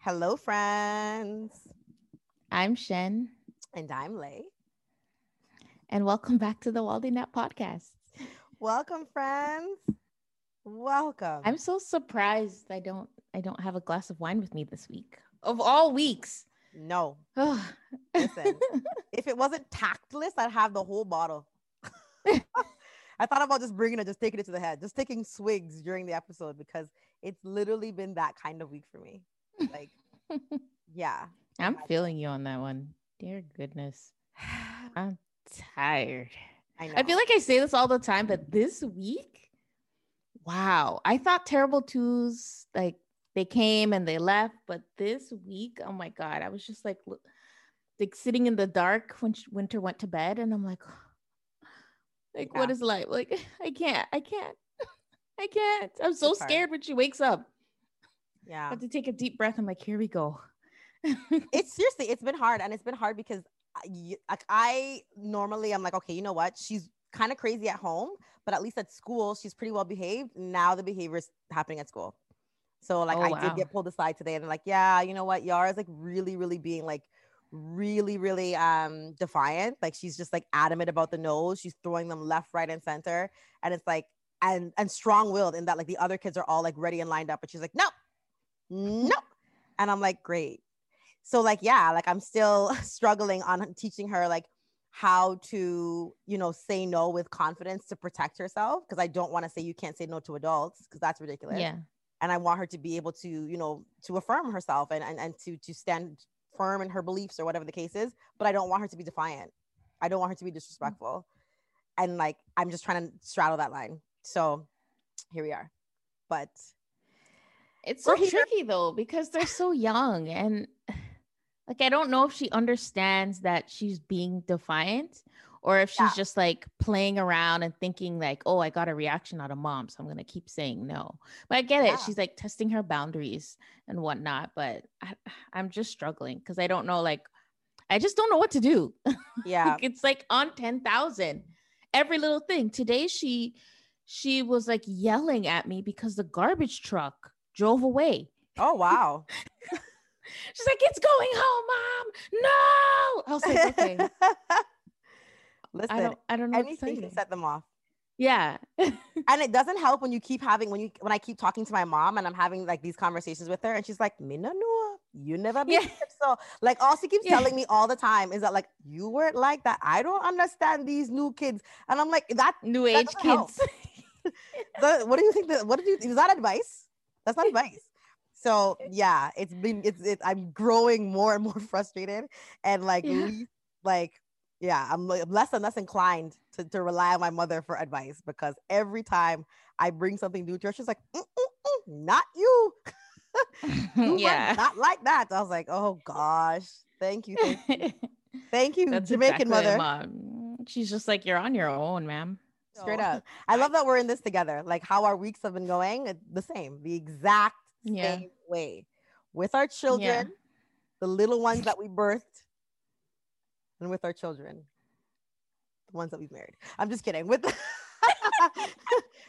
Hello, friends. I'm Shen, And I'm Lay. and welcome back to the Waldy Nap podcast. Welcome, friends. Welcome. I'm so surprised I don't I don't have a glass of wine with me this week. Of all weeks. no. Listen, if it wasn't tactless, I'd have the whole bottle. I thought about just bringing it, just taking it to the head, just taking swigs during the episode because it's literally been that kind of week for me. Like, yeah. I'm feeling you on that one. Dear goodness. I'm tired. I know. I feel like I say this all the time, but this week, wow. I thought terrible twos like they came and they left, but this week, oh my god, I was just like, like sitting in the dark when Winter went to bed, and I'm like, like what Yeah. is life? Like I can't, I can't, I can't. I'm so scared when she wakes up. I yeah. have to take a deep breath. I'm like, here we go. it's seriously it's been hard and it's been hard because I, like I normally I'm like okay you know what she's kind of crazy at home but at least at school she's pretty well behaved now the behavior is happening at school so like Oh, I wow. did get pulled aside today and like yeah you know what Yara's like really really being like really really um defiant like she's just like adamant about the nose she's throwing them left right and center and it's like and and strong-willed in that like the other kids are all like ready and lined up but she's like no no and i'm like great. So like yeah like i'm still struggling on teaching her like how to you know say no with confidence to protect herself because i don't want to say you can't say no to adults because that's ridiculous. Yeah. and i want her to be able to you know to affirm herself and, and and to to stand firm in her beliefs or whatever the case is but i don't want her to be defiant. I don't want her to be disrespectful. And like i'm just trying to straddle that line. So here we are. But It's so tricky though because they're so young and like I don't know if she understands that she's being defiant or if she's Yeah. just like playing around and thinking like, "Oh, I got a reaction out of mom, so I'm going to keep saying no." But I get Yeah. it. She's like testing her boundaries and whatnot, but I, I'm just struggling because I don't know like I just don't know what to do. yeah Like, it's like on 10,000 every little thing. Today she she was like yelling at me because the garbage truck drove away. oh wow She's like, "It's going home, mom." No. I was like, "Okay." listen I don't I don't know anything you. can set them off Yeah. and it doesn't help when you keep having when you when I keep talking to my mom and I'm having like these conversations with her and she's like, Mina no, you never be Yeah. so like all she keeps Yeah. telling me all the time is that like you weren't like that. I don't understand these new kids. And I'm like, that New That age kids. the, what do you think that what did you is that advice? That's not advice. So yeah, it's been it's it, I'm growing more and more frustrated and like Yeah. least, like yeah, I'm less and less inclined to, to rely on my mother for advice because every time I bring something new to her, she's like, "Mm, mm, mm, not you. You yeah. not like that. I was like, oh gosh, thank you, thank you, thank you, That's Jamaican exactly mother. mom. She's just like, "You're on your own, ma'am." Straight up. I love that we're in this together. Like how our weeks have been going, uh, the same, the exact Yeah. same way with our children, the little ones that we birthed, and with our children, the ones that we've married. I'm just kidding. With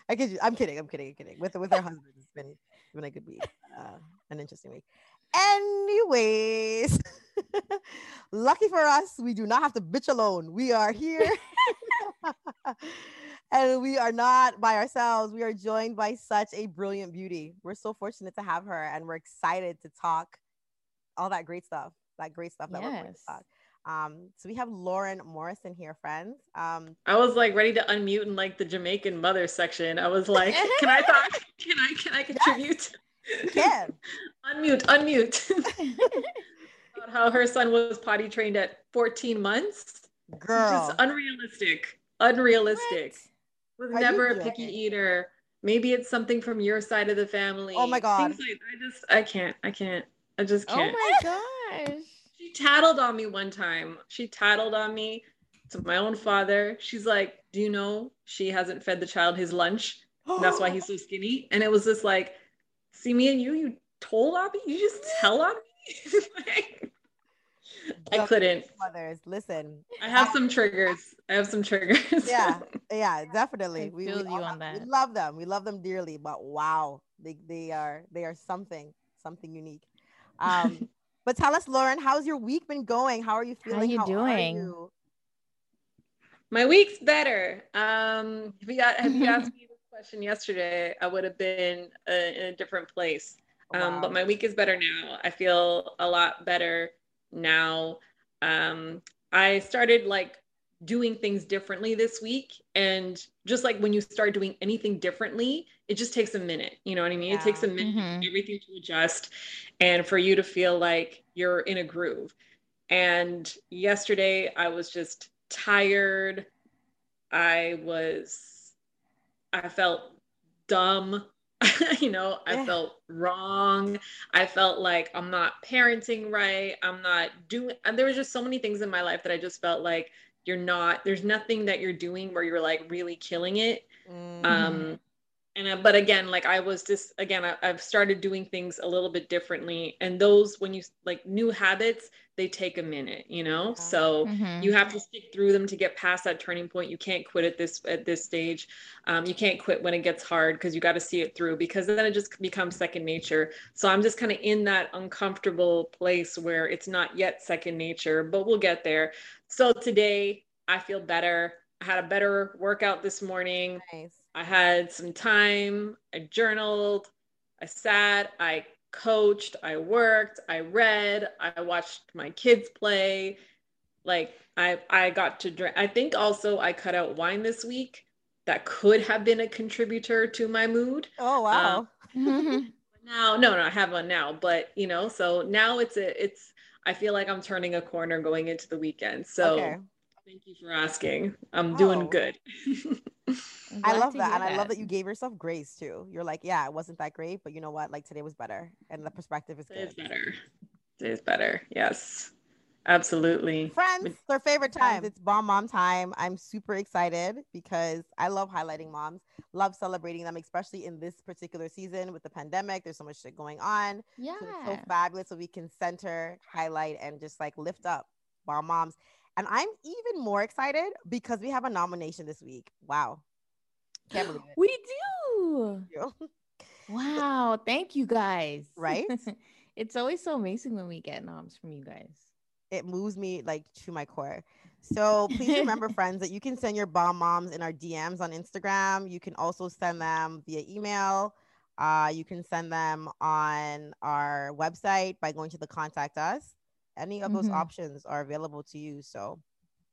I kid you, I'm kidding. I'm kidding. I'm kidding. With with our husbands, it's been it's been a good week, uh, an interesting week. Anyways, lucky for us, we do not have to bitch alone. We are here. and we are not by ourselves. We are joined by such a brilliant beauty. We're so fortunate to have her, and we're excited to talk all that great stuff. That great stuff that yes. we're going to talk. Um, so we have Lauren Morrison here, friends. Um, I was like ready to unmute in like the Jamaican mother section. I was like, can I talk? Can I can I contribute? Yes, can. unmute, unmute. About how her son was potty trained at 14 months. Girl. Just unrealistic. Unrealistic. What? Was Are never a picky eater. Maybe it's something from your side of the family. Oh my god. Like, I just I can't. I can't. I just oh can't. Oh my gosh she tattled on me one time. She tattled on me to my own father. She's like, Do you know she hasn't fed the child his lunch? And that's why he's so skinny. And it was just like, See me and you, you told on me? You just tell on me? like, I couldn't. Mothers, listen. I have some triggers. I have some triggers. yeah, yeah, definitely. we, we, you on that. we love them. We love them dearly. But wow, they they are they are something something unique. Um, but tell us, Lauren, how's your week been going? How are you feeling? How, are you How doing? You? My week's better. Um, if you, got, if you asked me this question yesterday, I would have been uh, in a different place. Um, wow. But my week is better now. I feel a lot better now. Um, I started like doing things differently this week. And just like when you start doing anything differently, it just takes a minute. You know what I mean? Yeah. It takes a minute mm-hmm. everything to adjust and for you to feel like you're in a groove. And yesterday I was just tired. I was, I felt dumb. you know, I yeah. felt wrong. I felt like I'm not parenting right. I'm not doing, and there was just so many things in my life that I just felt like you're not there's nothing that you're doing where you're like really killing it mm-hmm. um and I, but again like i was just again I, i've started doing things a little bit differently and those when you like new habits they take a minute you know so mm-hmm. you have to stick through them to get past that turning point you can't quit at this at this stage um, you can't quit when it gets hard because you got to see it through because then it just becomes second nature so i'm just kind of in that uncomfortable place where it's not yet second nature but we'll get there so today I feel better. I had a better workout this morning. Nice. I had some time. I journaled. I sat. I coached. I worked. I read. I watched my kids play. Like I, I got to drink. I think also I cut out wine this week. That could have been a contributor to my mood. Oh wow. Um, now, no, no, I have one now. But you know, so now it's a, it's I feel like I'm turning a corner going into the weekend. So okay. thank you for asking. I'm oh. doing good. I love that. And that. I love that you gave yourself grace too. You're like, yeah, it wasn't that great, but you know what? Like today was better. And the perspective is good. It's better. Is better. Yes. Absolutely. Friends, their favorite times. Um, it's bomb mom time. I'm super excited because I love highlighting moms, love celebrating them, especially in this particular season with the pandemic. There's so much shit going on. Yeah. So it's so fabulous. So we can center, highlight, and just like lift up bomb moms. And I'm even more excited because we have a nomination this week. Wow. Can't believe it. We do. wow. Thank you guys. Right? it's always so amazing when we get noms from you guys it moves me like to my core. So please remember, friends, that you can send your bomb moms in our DMs on Instagram. You can also send them via email. Uh, you can send them on our website by going to the contact us. Any of those mm-hmm. options are available to you. So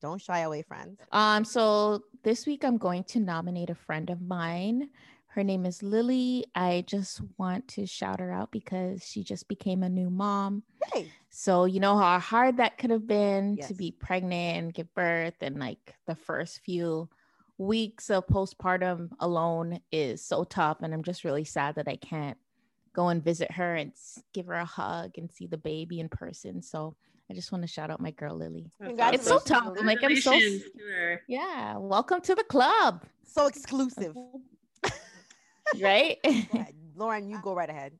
don't shy away, friends. Um, so this week I'm going to nominate a friend of mine. Her name is Lily. I just want to shout her out because she just became a new mom. Hey. So, you know how hard that could have been yes. to be pregnant and give birth, and like the first few weeks of postpartum alone is so tough. And I'm just really sad that I can't go and visit her and give her a hug and see the baby in person. So, I just want to shout out my girl Lily. It's so tough. I'm like I'm so yeah. Welcome to the club. So exclusive. right? Lauren, you go right ahead.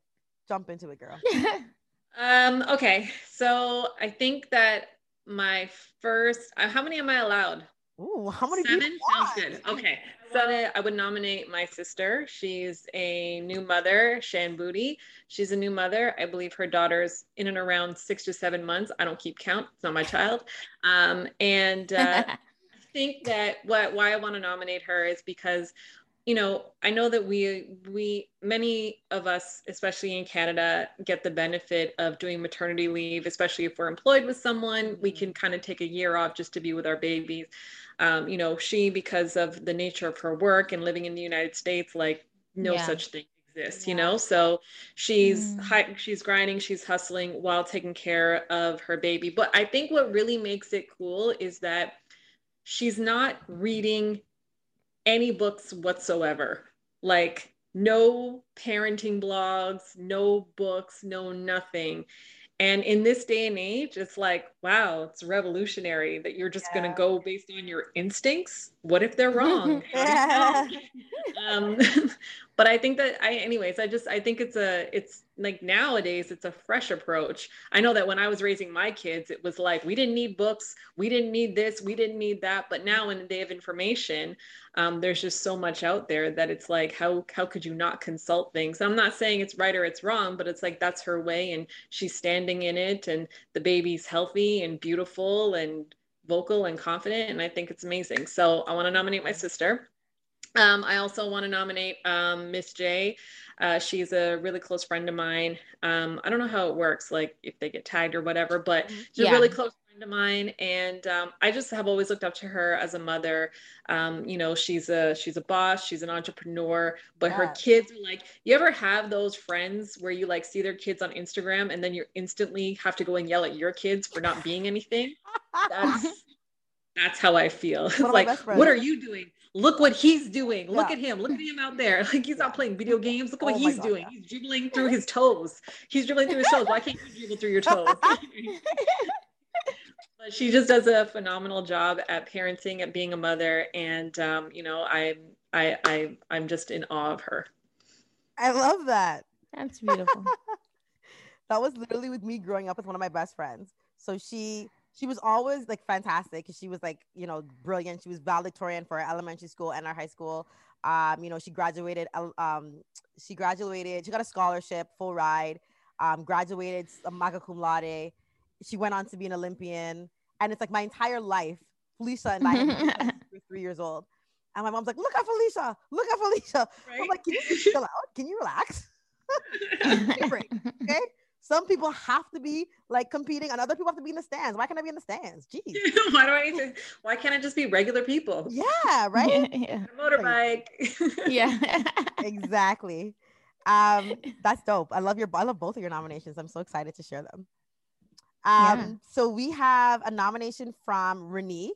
Jump into it, girl. um, okay. So I think that my first uh, how many am I allowed? Ooh, how many? Seven sounds good. Okay. I would nominate my sister. She's a new mother, Shan Booty. She's a new mother. I believe her daughter's in and around six to seven months. I don't keep count. It's not my child. Um, and uh, I think that what why I want to nominate her is because you know i know that we we many of us especially in canada get the benefit of doing maternity leave especially if we're employed with someone we can kind of take a year off just to be with our babies um, you know she because of the nature of her work and living in the united states like no yeah. such thing exists yeah. you know so she's mm. high, she's grinding she's hustling while taking care of her baby but i think what really makes it cool is that she's not reading any books whatsoever. Like no parenting blogs, no books, no nothing. And in this day and age, it's like, wow, it's revolutionary that you're just yeah. going to go based on your instincts. What if they're wrong? um, but I think that I, anyways, I just, I think it's a, it's like nowadays, it's a fresh approach. I know that when I was raising my kids, it was like, we didn't need books, we didn't need this, we didn't need that. But now in the day of information, um, there's just so much out there that it's like, how, how could you not consult things? I'm not saying it's right or it's wrong, but it's like, that's her way and she's standing in it and the baby's healthy and beautiful and vocal and confident. And I think it's amazing. So I want to nominate my sister. Um, I also want to nominate um, Miss J. Uh, she's a really close friend of mine. Um, I don't know how it works, like if they get tagged or whatever, but mm-hmm. she's yeah. a really close friend of mine, and um, I just have always looked up to her as a mother. Um, you know, she's a she's a boss, she's an entrepreneur, but yes. her kids are like. You ever have those friends where you like see their kids on Instagram and then you instantly have to go and yell at your kids for not being anything? That's that's how I feel. like, what are you doing? Look what he's doing. Look at him. Look at him out there. Like he's not playing video games. Look what oh he's God, doing. Yeah. He's dribbling through his toes. He's dribbling through his toes. Why can't you dribble through your toes? but she just does a phenomenal job at parenting, at being a mother, and um, you know, I'm I I I'm just in awe of her. I love that. That's beautiful. that was literally with me growing up with one of my best friends. So she she was always like fantastic she was like you know brilliant. She was valedictorian for our elementary school and our high school. Um you know she graduated um she graduated she got a scholarship full ride um graduated magna cum laude. She went on to be an olympian and it's like my entire life felicia and i were three years old. And my mom's like look at felicia look at felicia. Right? i'm like can you chill out? Can you relax? Okay some people have to be like competing and other people have to be in the stands. Why can't I be in the stands? Jeez. why do I need to, why can't I just be regular people? Yeah, right? Yeah, yeah. Motorbike. yeah. exactly. Um, that's dope. I love your I love both of your nominations. I'm so excited to share them. Um, yeah. so we have a nomination from Renique,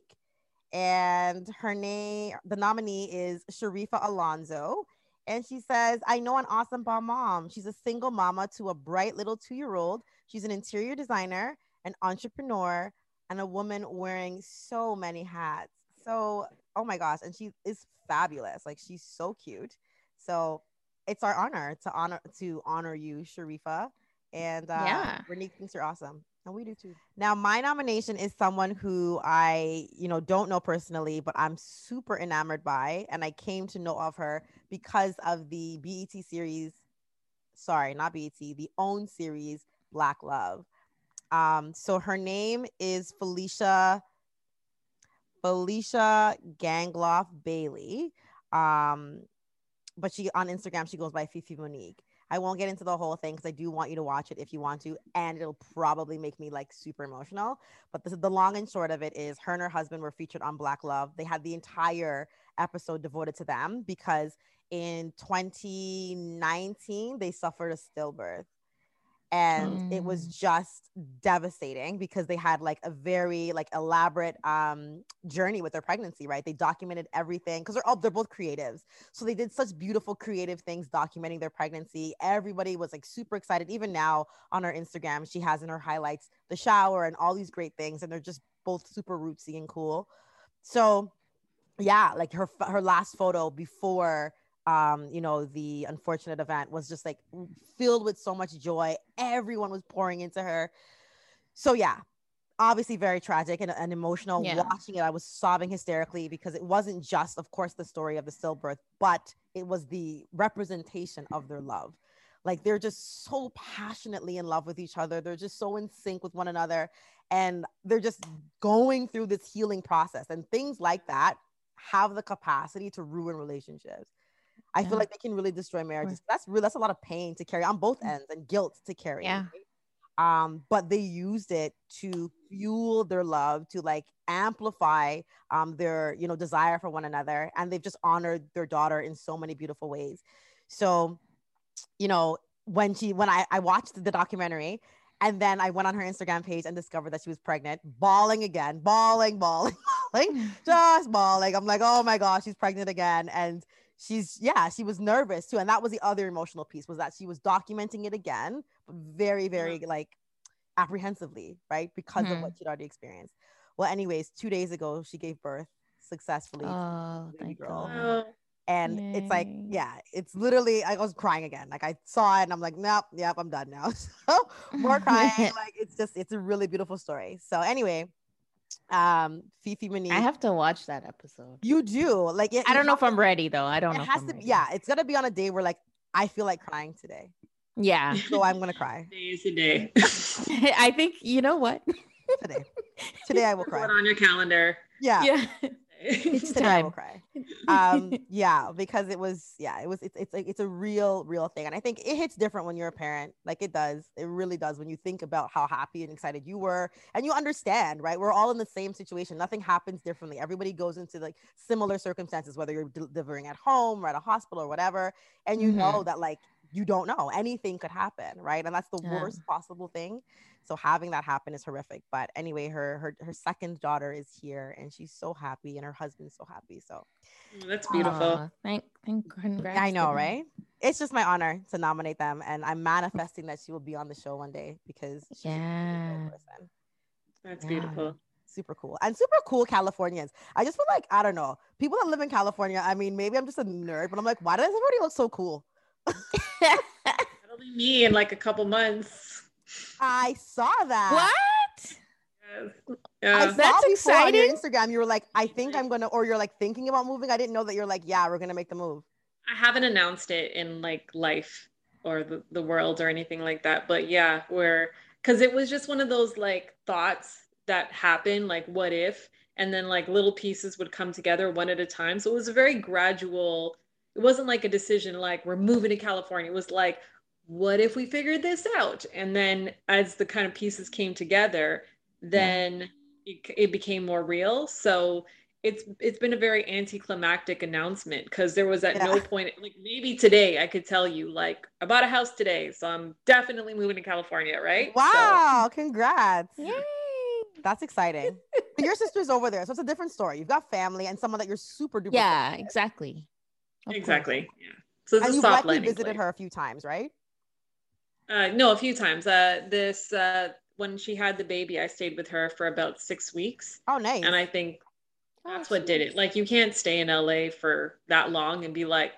and her name, the nominee is Sharifa Alonso. And she says, I know an awesome bomb mom. She's a single mama to a bright little two year old. She's an interior designer, an entrepreneur, and a woman wearing so many hats. So, oh my gosh. And she is fabulous. Like, she's so cute. So, it's our honor to honor to honor you, Sharifa. And uh, yeah, Renique thinks you're awesome. And we do too. Now, my nomination is someone who I, you know, don't know personally, but I'm super enamored by. And I came to know of her because of the BET series. Sorry, not BET, the OWN series, Black Love. Um, so her name is Felicia Felicia Gangloff Bailey. Um, but she on Instagram she goes by Fifi Monique. I won't get into the whole thing because I do want you to watch it if you want to, and it'll probably make me like super emotional. But the, the long and short of it is, her and her husband were featured on Black Love. They had the entire episode devoted to them because in 2019 they suffered a stillbirth and mm. it was mm. just devastating because they had like a very like elaborate um journey with their pregnancy right they documented everything because they're all they're both creatives so they did such beautiful creative things documenting their pregnancy everybody was like super excited even now on her instagram she has in her highlights the shower and all these great things and they're just both super rootsy and cool so yeah like her her last photo before um, you know, the unfortunate event was just like filled with so much joy. Everyone was pouring into her. So yeah, obviously very tragic and, and emotional. Yeah. Watching it, I was sobbing hysterically because it wasn't just, of course, the story of the stillbirth, but it was the representation of their love. Like they're just so passionately in love with each other. They're just so in sync with one another. And they're just going through this healing process. And things like that have the capacity to ruin relationships. I Yeah. feel like they can really destroy marriages. That's really that's a lot of pain to carry on both Mm. ends and guilt to carry. Yeah. right? Um, but they used it to fuel their love, to like amplify um their you know desire for one another, and they've just honored their daughter in so many beautiful ways. So, you know, when she when I, I watched the documentary and then I went on her Instagram page and discovered that she was pregnant, bawling again, bawling, bawling, bawling, just bawling. I'm like, oh my gosh, she's pregnant again. And she's yeah, she was nervous too. And that was the other emotional piece was that she was documenting it again, but very, very like apprehensively, right? Because of Mhm. what she'd already experienced. Well, anyways, two days ago, she gave birth successfully. Oh, thank girl. God. And it's like yeah it's literally i was crying again like i saw it and i'm like nope yep i'm done now so more crying like it's just it's a really beautiful story so anyway um fifi Monique, I have to watch that episode. you do like it, I you don't know if I'm ready though. I don't to- know. it if has I'm to be ready. yeah it's gonna be on a day where like i feel like crying today Yeah. so i'm gonna cry day is a day. I think you know what? today today i will Put cry it on your calendar. yeah, Yeah. It's will time. cry um yeah because it was yeah it was it's it's like it's a real real thing and i think it hits different when you're a parent like it does it really does when you think about how happy and excited you were and you understand right we're all in the same situation nothing happens differently everybody goes into like similar circumstances whether you're delivering at home or at a hospital or whatever and you know that like you don't know anything could happen right and that's the Yeah. worst possible thing so having that happen is horrific but anyway her her her second daughter is here and she's so happy and her husband's so happy so Oh, That's beautiful. Aw, thank, thank, congrats. I know, right? It's just my honor to nominate them, and I'm manifesting that she will be on the show one day because she's a really Yeah. cool person. That's Yeah. beautiful. super cool and super cool Californians. I just feel like I don't know people that live in California. I mean, maybe I'm just a nerd, but I'm like, why does everybody look so cool? That'll be me in like a couple months. I saw that. what? Yes. I saw That's before on your. Instagram. You were like, I think I'm gonna, or you're like thinking about moving. I didn't know that you're like, yeah, we're gonna make the move. I haven't announced it in like life or the, the world or anything like that. But yeah, where because it was just one of those like thoughts that happen, like what if, and then like little pieces would come together one at a time. So it was a very gradual, it wasn't like a decision like we're moving to California. It was like, what if we figured this out? And then as the kind of pieces came together, then it, it became more real. So it's it's been a very anticlimactic announcement because there was at no point like maybe today I could tell you like I bought a house today, so I'm definitely moving to California, right? So- Wow, congrats. Yay. That's exciting. But your sister's over there, so it's a different story. You've got family and someone that you're super duper. Yeah, close exactly. Of course. exactly. Yeah. So it's And a you've soft likely visited place. her a few times, right? Uh, no, a few times. Uh, this uh, when she had the baby, I stayed with her for about six weeks, Oh, nice. and I think Oh, that's what did it. Like you can't stay in LA for that long and be like,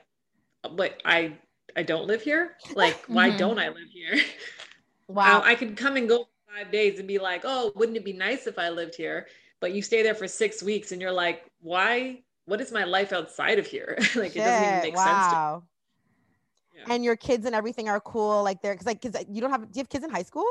but I I don't live here. Like why Mhm. don't I live here? wow. Um, I could come and go for five days and be like, oh, wouldn't it be nice if I lived here? But you stay there for six weeks and you're like, why? What is my life outside of here? like it doesn't even Shit, make sense to wow. Yeah. And your kids and everything are cool, like they're because like because you don't have do you have kids in high school?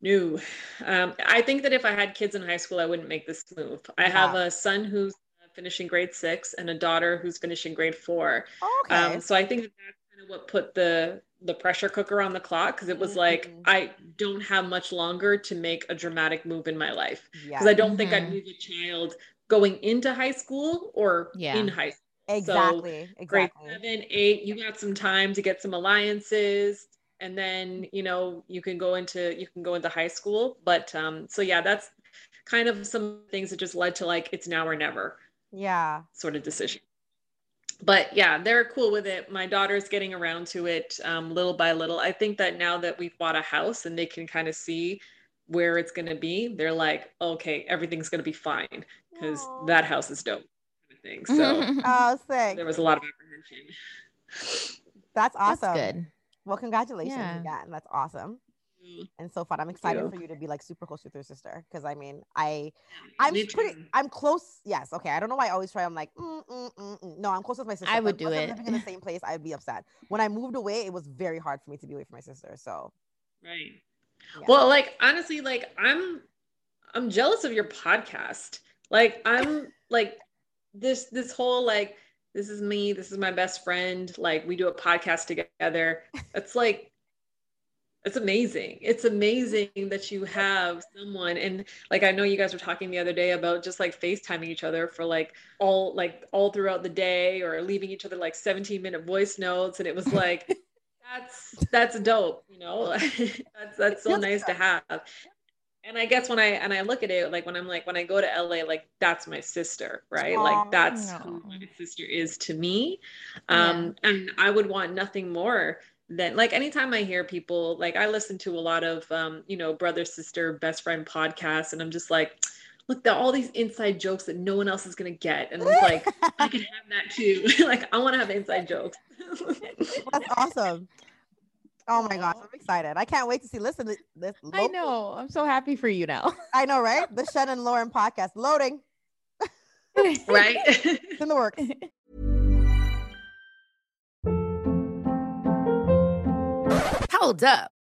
No. Um, I think that if I had kids in high school, I wouldn't make this move. I have a son who's finishing grade six and a daughter who's finishing grade four. Oh, okay. Um, so I think that that's kind of what put the the pressure cooker on the clock because it was like Mhm. I don't have much longer to make a dramatic move in my life yeah, because I don't think I'd move a child going into high school or Yeah. in high school. Exactly, Grade exactly. seven, eight, you got some time to get some alliances, and then you know you can go into you can go into high school. But um, so yeah, that's kind of some things that just led to like it's now or never Yeah, sort of decision. But yeah, they're cool with it. My daughter's getting around to it um, little by little. I think that now that we've bought a house and they can kind of see where it's going to be, they're like, okay, everything's going to be fine because that house is dope. Kind of thing. So oh, sick. there was a lot of apprehension. That's That's awesome. good. Well, congratulations Yeah. again. That's awesome. and so fun. I'm excited for you to be like super close with your sister because I mean, I, I'm Me pretty, too. I'm close. Yes, okay. I don't know why I always try. I'm like, mm, mm, mm, mm. no, I'm close with my sister. I would do it. Living in the same place, I'd be upset. When I moved away, it was very hard for me to be away from my sister. So, right. Yeah. Well, like honestly, like I'm, I'm jealous of your podcast. Like I'm like this, this whole like this is me, this is my best friend. Like we do a podcast together. It's like it's amazing. It's amazing that you have someone and like I know you guys were talking the other day about just like FaceTiming each other for like all like all throughout the day or leaving each other like 17 minute voice notes and it was like that's that's dope, you know. that's that's so nice to have. And I guess when I and I look at it like when I'm like when I go to LA like that's my sister, right? Like that's who my sister is to me. Um yeah. and I would want nothing more than like anytime i hear people like i listen to a lot of um, you know brother sister best friend podcasts and i'm just like look at all these inside jokes that no one else is going to get and it's like i can have that too like i want to have inside jokes that's awesome oh my gosh i'm excited. I can't wait to see listen to this local- i know. I'm so happy for you now. I know right? The shen and lauren podcast loading. Right? It's in the works. Hold up.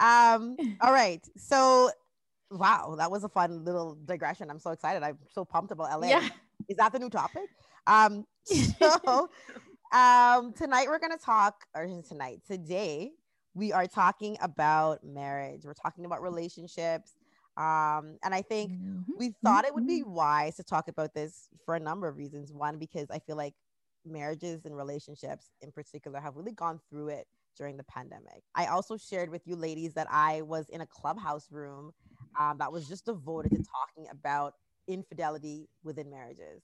Um, all right. So wow, that was a fun little digression. I'm so excited. I'm so pumped about LA. Yeah. Is that the new topic? Um, so um tonight we're gonna talk, or tonight, today, we are talking about marriage. We're talking about relationships. Um, and I think mm-hmm. we thought it would be mm-hmm. wise to talk about this for a number of reasons. One, because I feel like marriages and relationships in particular have really gone through it during the pandemic. I also shared with you ladies that I was in a clubhouse room um, that was just devoted to talking about infidelity within marriages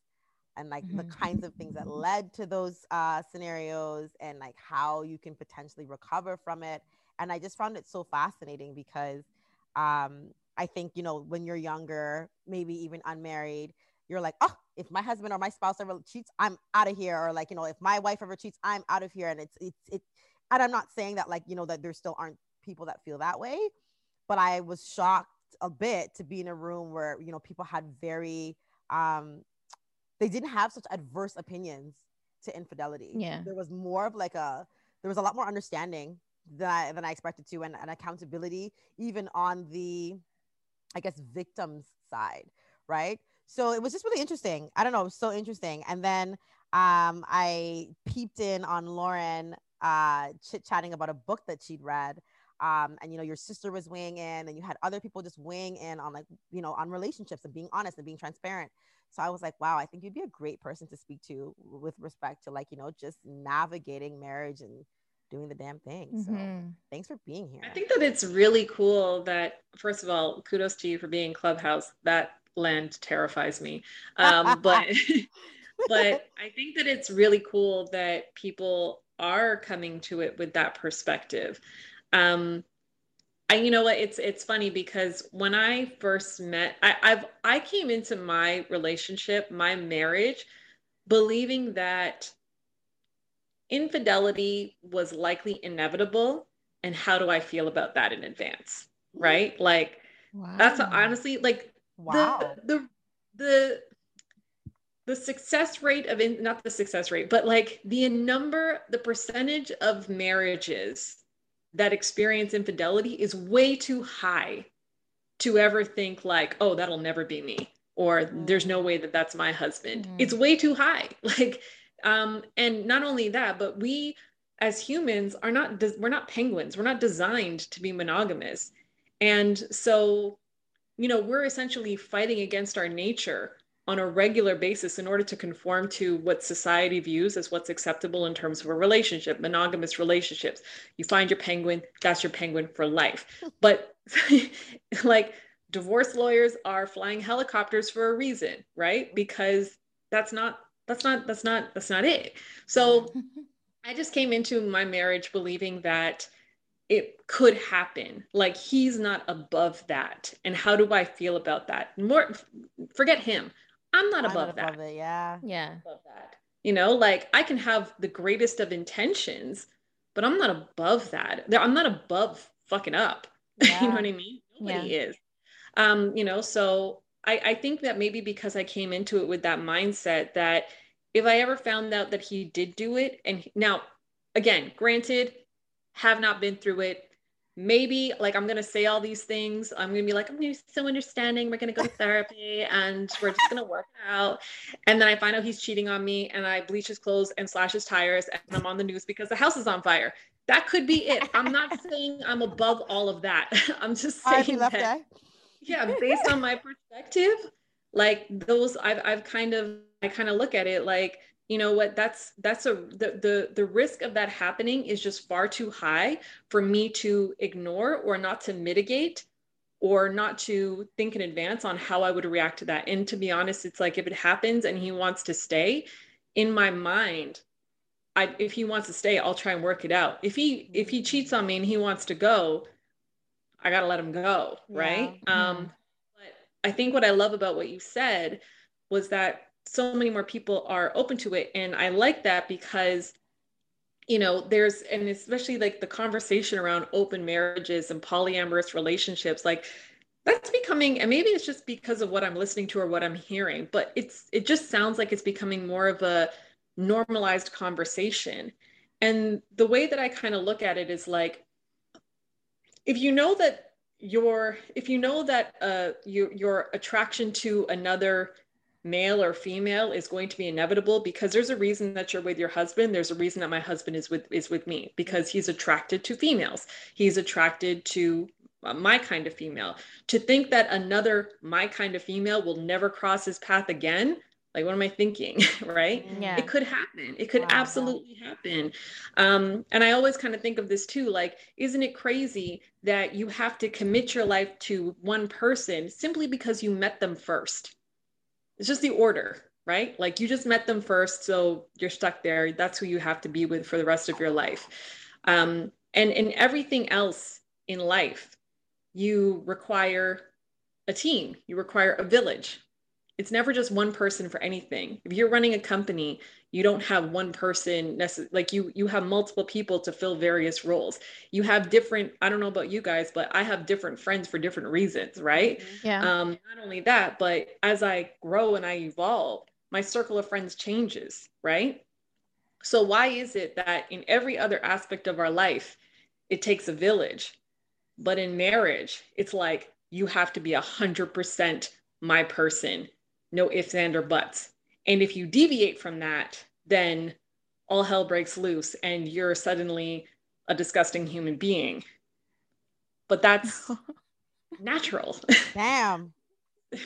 and like mm-hmm. the kinds of things that led to those uh, scenarios and like how you can potentially recover from it. And I just found it so fascinating because um, I think, you know, when you're younger, maybe even unmarried, you're like, oh, if my husband or my spouse ever cheats, I'm out of here. Or like, you know, if my wife ever cheats, I'm out of here. And it's, it's, it, and I'm not saying that like, you know, that there still aren't people that feel that way, but I was shocked a bit to be in a room where, you know, people had very, um, they didn't have such adverse opinions to infidelity. Yeah. There was more of like a, there was a lot more understanding than I, than I expected to and, and accountability, even on the, I guess, victim's side. Right. So it was just really interesting. I don't know. It was so interesting. And then um, I peeped in on Lauren uh, chit chatting about a book that she'd read. Um, and you know your sister was weighing in and you had other people just weighing in on like you know on relationships and being honest and being transparent so i was like wow i think you'd be a great person to speak to with respect to like you know just navigating marriage and doing the damn thing so mm-hmm. thanks for being here i think that it's really cool that first of all kudos to you for being clubhouse that land terrifies me um, but but i think that it's really cool that people are coming to it with that perspective. Um, I, you know what? It's it's funny because when I first met, I, I've I came into my relationship, my marriage, believing that infidelity was likely inevitable, and how do I feel about that in advance? Right? Like wow. that's honestly like wow. the the the the success rate of in, not the success rate but like the number the percentage of marriages that experience infidelity is way too high to ever think like oh that'll never be me or mm. there's no way that that's my husband mm. it's way too high like um and not only that but we as humans are not we're not penguins we're not designed to be monogamous and so you know we're essentially fighting against our nature on a regular basis in order to conform to what society views as what's acceptable in terms of a relationship, monogamous relationships. You find your penguin, that's your penguin for life. But like divorce lawyers are flying helicopters for a reason, right? Because that's not that's not that's not that's not it. So I just came into my marriage believing that it could happen. Like he's not above that. And how do I feel about that? More forget him. I'm not above, I'm not above that. It, yeah. Yeah. Above that. You know, like I can have the greatest of intentions, but I'm not above that. I'm not above fucking up. Yeah. you know what I mean? Nobody yeah. is. Um, you know, so I, I think that maybe because I came into it with that mindset that if I ever found out that he did do it, and now again, granted, have not been through it, maybe like I'm gonna say all these things. I'm gonna be like, I'm gonna be so understanding. We're gonna go to therapy and we're just gonna work out. And then I find out he's cheating on me and I bleach his clothes and slash his tires and I'm on the news because the house is on fire. That could be it. I'm not saying I'm above all of that. I'm just saying that, yeah, based on my perspective, like those I've I've kind of I kind of look at it like you know what that's that's a the, the the risk of that happening is just far too high for me to ignore or not to mitigate or not to think in advance on how I would react to that. And to be honest, it's like if it happens and he wants to stay, in my mind, I if he wants to stay, I'll try and work it out. If he if he cheats on me and he wants to go, I gotta let him go, right? Yeah. Um, but I think what I love about what you said was that so many more people are open to it. And i like that because you know there's and especially like the conversation around open marriages and polyamorous relationships like that's becoming and maybe it's just because of what i'm listening to or what i'm hearing but it's it just sounds like it's becoming more of a normalized conversation. And the way that i kind of look at it is like if you know that your if you know that uh your your attraction to another male or female is going to be inevitable because there's a reason that you're with your husband. There's a reason that my husband is with is with me because he's attracted to females. He's attracted to my kind of female. To think that another my kind of female will never cross his path again like what am i thinking right? Yeah. It could happen. It could wow. absolutely happen. Um, and i always kind of think of this too like isn't it crazy that you have to commit your life to one person simply because you met them first it's just the order, right? Like you just met them first, so you're stuck there. That's who you have to be with for the rest of your life. Um, and in everything else in life, you require a team, you require a village. It's never just one person for anything. If you're running a company, you don't have one person necessarily like you you have multiple people to fill various roles you have different i don't know about you guys but i have different friends for different reasons right mm-hmm. yeah um not only that but as i grow and i evolve my circle of friends changes right so why is it that in every other aspect of our life it takes a village but in marriage it's like you have to be a hundred percent my person no ifs and or buts and if you deviate from that, then all hell breaks loose and you're suddenly a disgusting human being. But that's natural. Damn.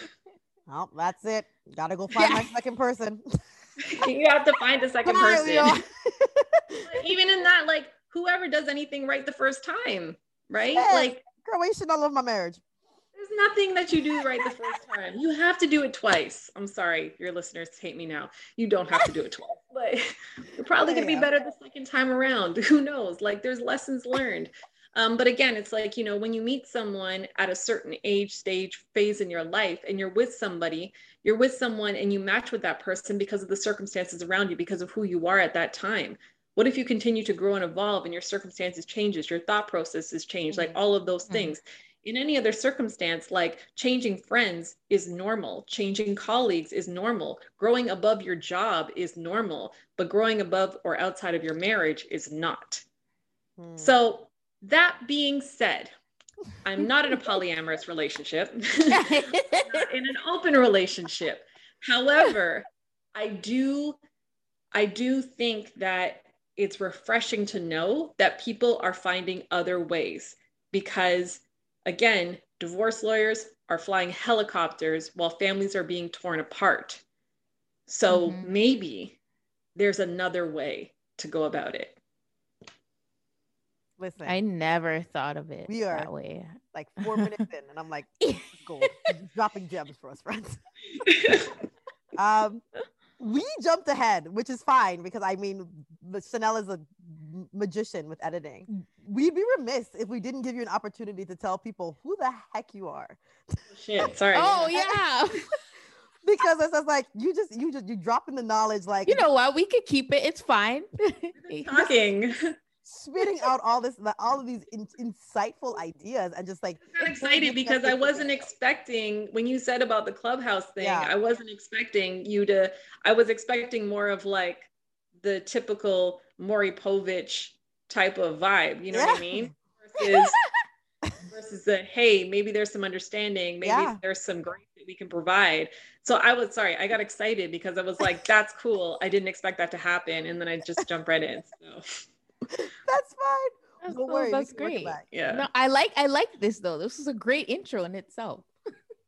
Well, that's it. Gotta go find yeah. my second person. you have to find a second person. even in that, like whoever does anything right the first time, right? Yes. Like Croatian, I love my marriage nothing that you do right the first time. You have to do it twice. I'm sorry, your listeners hate me now. You don't have to do it twice, but you're probably going to be better the second time around. Who knows? Like there's lessons learned. Um, but again, it's like, you know, when you meet someone at a certain age, stage, phase in your life, and you're with somebody, you're with someone and you match with that person because of the circumstances around you, because of who you are at that time. What if you continue to grow and evolve and your circumstances changes, your thought processes change, mm-hmm. like all of those mm-hmm. things in any other circumstance, like changing friends is normal, changing colleagues is normal, growing above your job is normal, but growing above or outside of your marriage is not. Hmm. So, that being said, I'm not in a polyamorous relationship, in an open relationship. However, I do I do think that it's refreshing to know that people are finding other ways because again, divorce lawyers are flying helicopters while families are being torn apart. So mm-hmm. maybe there's another way to go about it. Listen, I never thought of it we are that way. Like four minutes in, and I'm like, go dropping gems for us, friends. um, we jumped ahead, which is fine because I mean, Chanel is a magician with editing. We'd be remiss if we didn't give you an opportunity to tell people who the heck you are. Shit, sorry. oh yeah. because it's just like you just you just you dropping the knowledge like you know what we could keep it it's fine talking spitting out all this all of these in, insightful ideas and just like I'm excited because I wasn't expecting when you said about the clubhouse thing yeah. I wasn't expecting you to I was expecting more of like the typical Maury Povich type of vibe you know yeah. what I mean versus versus the hey maybe there's some understanding maybe yeah. there's some grace that we can provide so I was sorry I got excited because I was like that's cool I didn't expect that to happen and then I just jumped right in so that's fine. That's, Don't worry, that's great. Yeah. No, I like I like this though. This is a great intro in itself.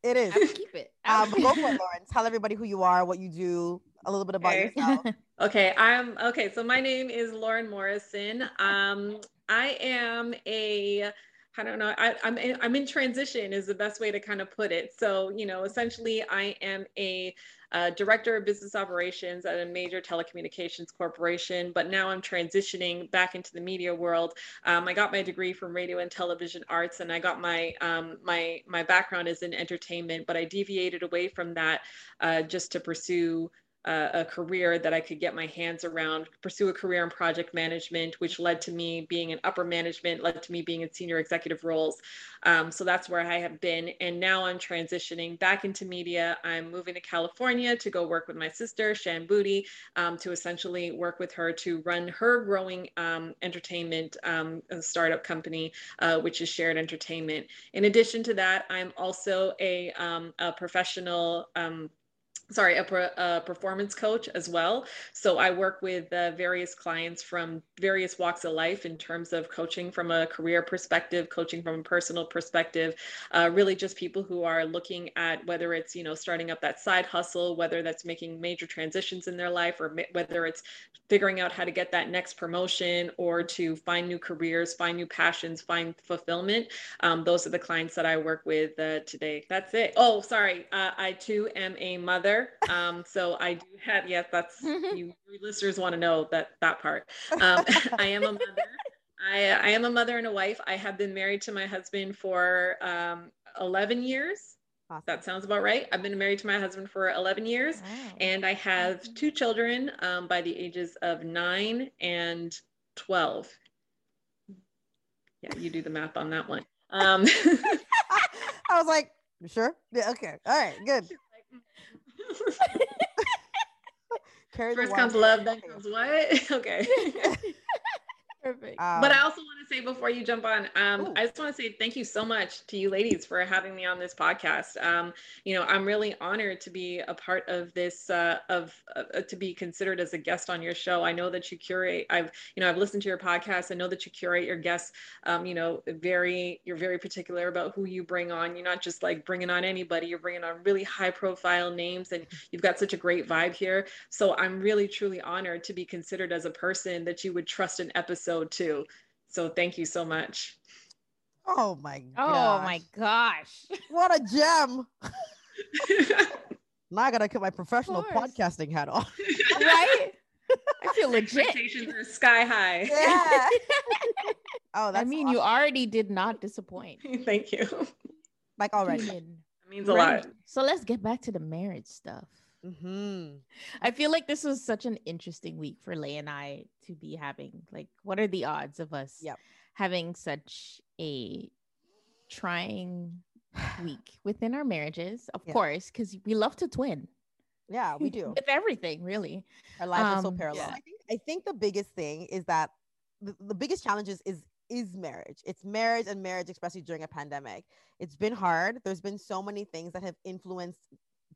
It is. keep it. Um, go for it, Lauren. Tell everybody who you are, what you do, a little bit about okay. yourself. okay, I'm okay. So my name is Lauren Morrison. Um, I am a I don't know. I, am I'm, I'm in transition is the best way to kind of put it. So you know, essentially, I am a uh, director of business operations at a major telecommunications corporation, but now I'm transitioning back into the media world. Um, I got my degree from radio and television arts, and I got my um, my my background is in entertainment, but I deviated away from that uh, just to pursue uh, a career that I could get my hands around, pursue a career in project management, which led to me being in upper management, led to me being in senior executive roles. Um, so that's where I have been. And now I'm transitioning back into media. I'm moving to California to go work with my sister, Shan Boody, um, to essentially work with her to run her growing um, entertainment um, startup company, uh, which is Shared Entertainment. In addition to that, I'm also a, um, a professional um, sorry a, a, performance coach as well. So i work with uh, various clients from various walks of life in terms of coaching from a career perspective coaching from a personal perspective uh, really just people who are looking at whether it's you know starting up that side hustle whether that's making major transitions in their life or whether it's figuring out how to get that next promotion or to find new careers find new passions find fulfillment. Um, those are the clients that i work with uh, today. That's it. Oh sorry. Uh, i too am a mother um, so I do have, yes, that's you listeners want to know that that part. Um, I am a mother. I, I am a mother and a wife. I have been married to my husband for um, 11 years. Awesome. That sounds about right. I've been married to my husband for 11 years, wow. and I have two children um, by the ages of nine and 12. Yeah, you do the math on that one. Um, I was like, sure? Yeah, okay. All right, good. First comes love, then comes what? okay. Perfect. Um, but I also want to say before you jump on, um, I just want to say thank you so much to you ladies for having me on this podcast. Um, you know, I'm really honored to be a part of this, uh, of uh, to be considered as a guest on your show. I know that you curate. I've, you know, I've listened to your podcast. I know that you curate your guests. Um, you know, very, you're very particular about who you bring on. You're not just like bringing on anybody. You're bringing on really high profile names, and you've got such a great vibe here. So I'm really truly honored to be considered as a person that you would trust an episode episode too. So thank you so much. Oh my god. Oh my gosh. What a gem. now I gotta get my professional podcasting hat on. right? I feel legit. Expectations are sky high. Yeah. oh, that's I mean, awesome. you already did not disappoint. Thank you. Like already. That means a lot. So let's get back to the marriage stuff. Mm-hmm. I feel like this was such an interesting week for Lay and I to be having. Like, what are the odds of us yep. having such a trying week within our marriages? Of course, because we love to twin. Yeah, we do. With everything, really. Our lives um, are so parallel. Yeah. I think I think the biggest thing is that the, the biggest challenges is is marriage. It's marriage and marriage, especially during a pandemic. It's been hard. There's been so many things that have influenced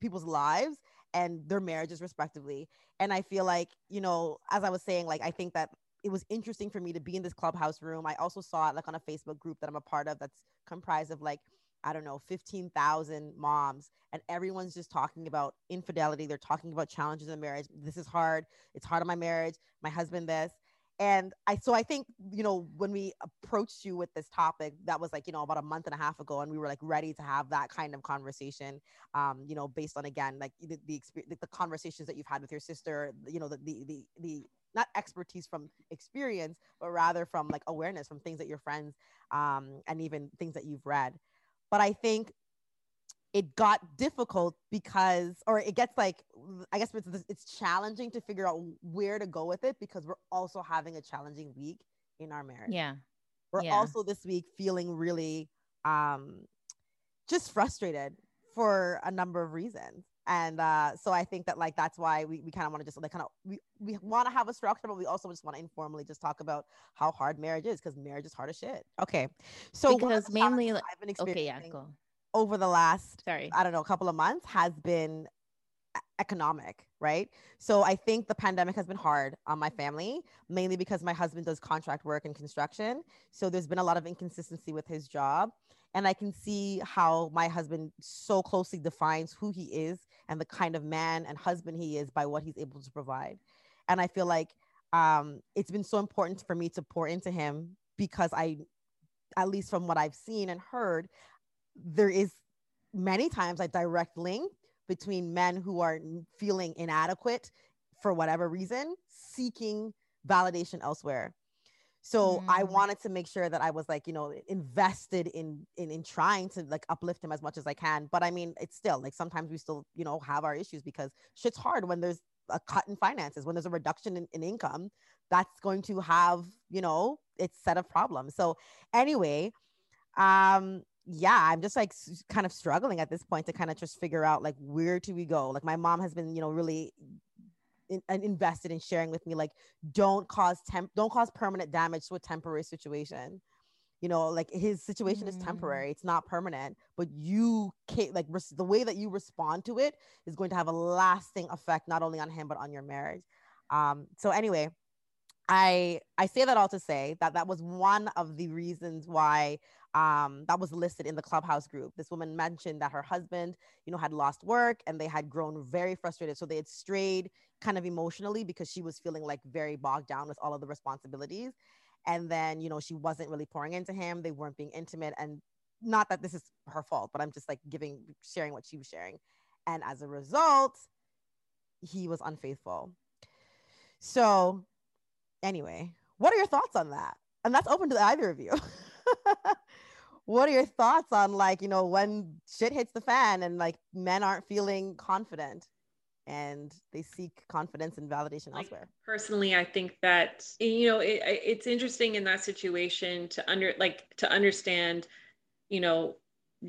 people's lives and their marriages respectively and i feel like you know as i was saying like i think that it was interesting for me to be in this clubhouse room i also saw it like on a facebook group that i'm a part of that's comprised of like I don't know, 15,000 moms and everyone's just talking about infidelity. They're talking about challenges in marriage. This is hard. It's hard on my marriage. My husband, this. And I, so I think, you know, when we approached you with this topic, that was like, you know, about a month and a half ago, and we were like ready to have that kind of conversation, um, you know, based on again, like the, the experience, the conversations that you've had with your sister, you know, the, the, the, the not expertise from experience, but rather from like awareness from things that your friends, um, and even things that you've read. But I think it got difficult because or it gets like i guess it's, it's challenging to figure out where to go with it because we're also having a challenging week in our marriage. Yeah. We're yeah. also this week feeling really um just frustrated for a number of reasons. And uh so i think that like that's why we, we kind of want to just like kind of we, we want to have a structure but we also just want to informally just talk about how hard marriage is because marriage is hard as shit. Okay. So because mainly i've been experiencing okay yeah go over the last sorry. I don't know a couple of months has been economic right? So i think the pandemic has been hard on my family mainly because my husband does contract work and construction. So there's been a lot of inconsistency with his job. And i can see how my husband so closely defines who he is and the kind of man and husband he is by what he's able to provide. And i feel like um, it's been so important for me to pour into him because i at least from what i've seen and heard there is many times a direct link between men who are feeling inadequate for whatever reason, seeking validation elsewhere. So mm. I wanted to make sure that I was like, you know, invested in, in in trying to like uplift him as much as I can. But I mean, it's still like sometimes we still, you know, have our issues because shit's hard when there's a cut in finances, when there's a reduction in, in income, that's going to have, you know, its set of problems. So anyway, um, yeah, I'm just like kind of struggling at this point to kind of just figure out like where do we go. Like my mom has been, you know, really in, invested in sharing with me like don't cause temp don't cause permanent damage to a temporary situation. You know, like his situation mm. is temporary; it's not permanent. But you can't like res- the way that you respond to it is going to have a lasting effect not only on him but on your marriage. Um, so anyway, I I say that all to say that that was one of the reasons why um, that was listed in the clubhouse group. This woman mentioned that her husband, you know, had lost work and they had grown very frustrated. So they had strayed kind of emotionally because she was feeling like very bogged down with all of the responsibilities. And then, you know, she wasn't really pouring into him. They weren't being intimate. And not that this is her fault, but I'm just like giving, sharing what she was sharing. And as a result, he was unfaithful. So, anyway, what are your thoughts on that? And that's open to either of you. what are your thoughts on like you know when shit hits the fan and like men aren't feeling confident and they seek confidence and validation elsewhere personally i think that you know it, it's interesting in that situation to under like to understand you know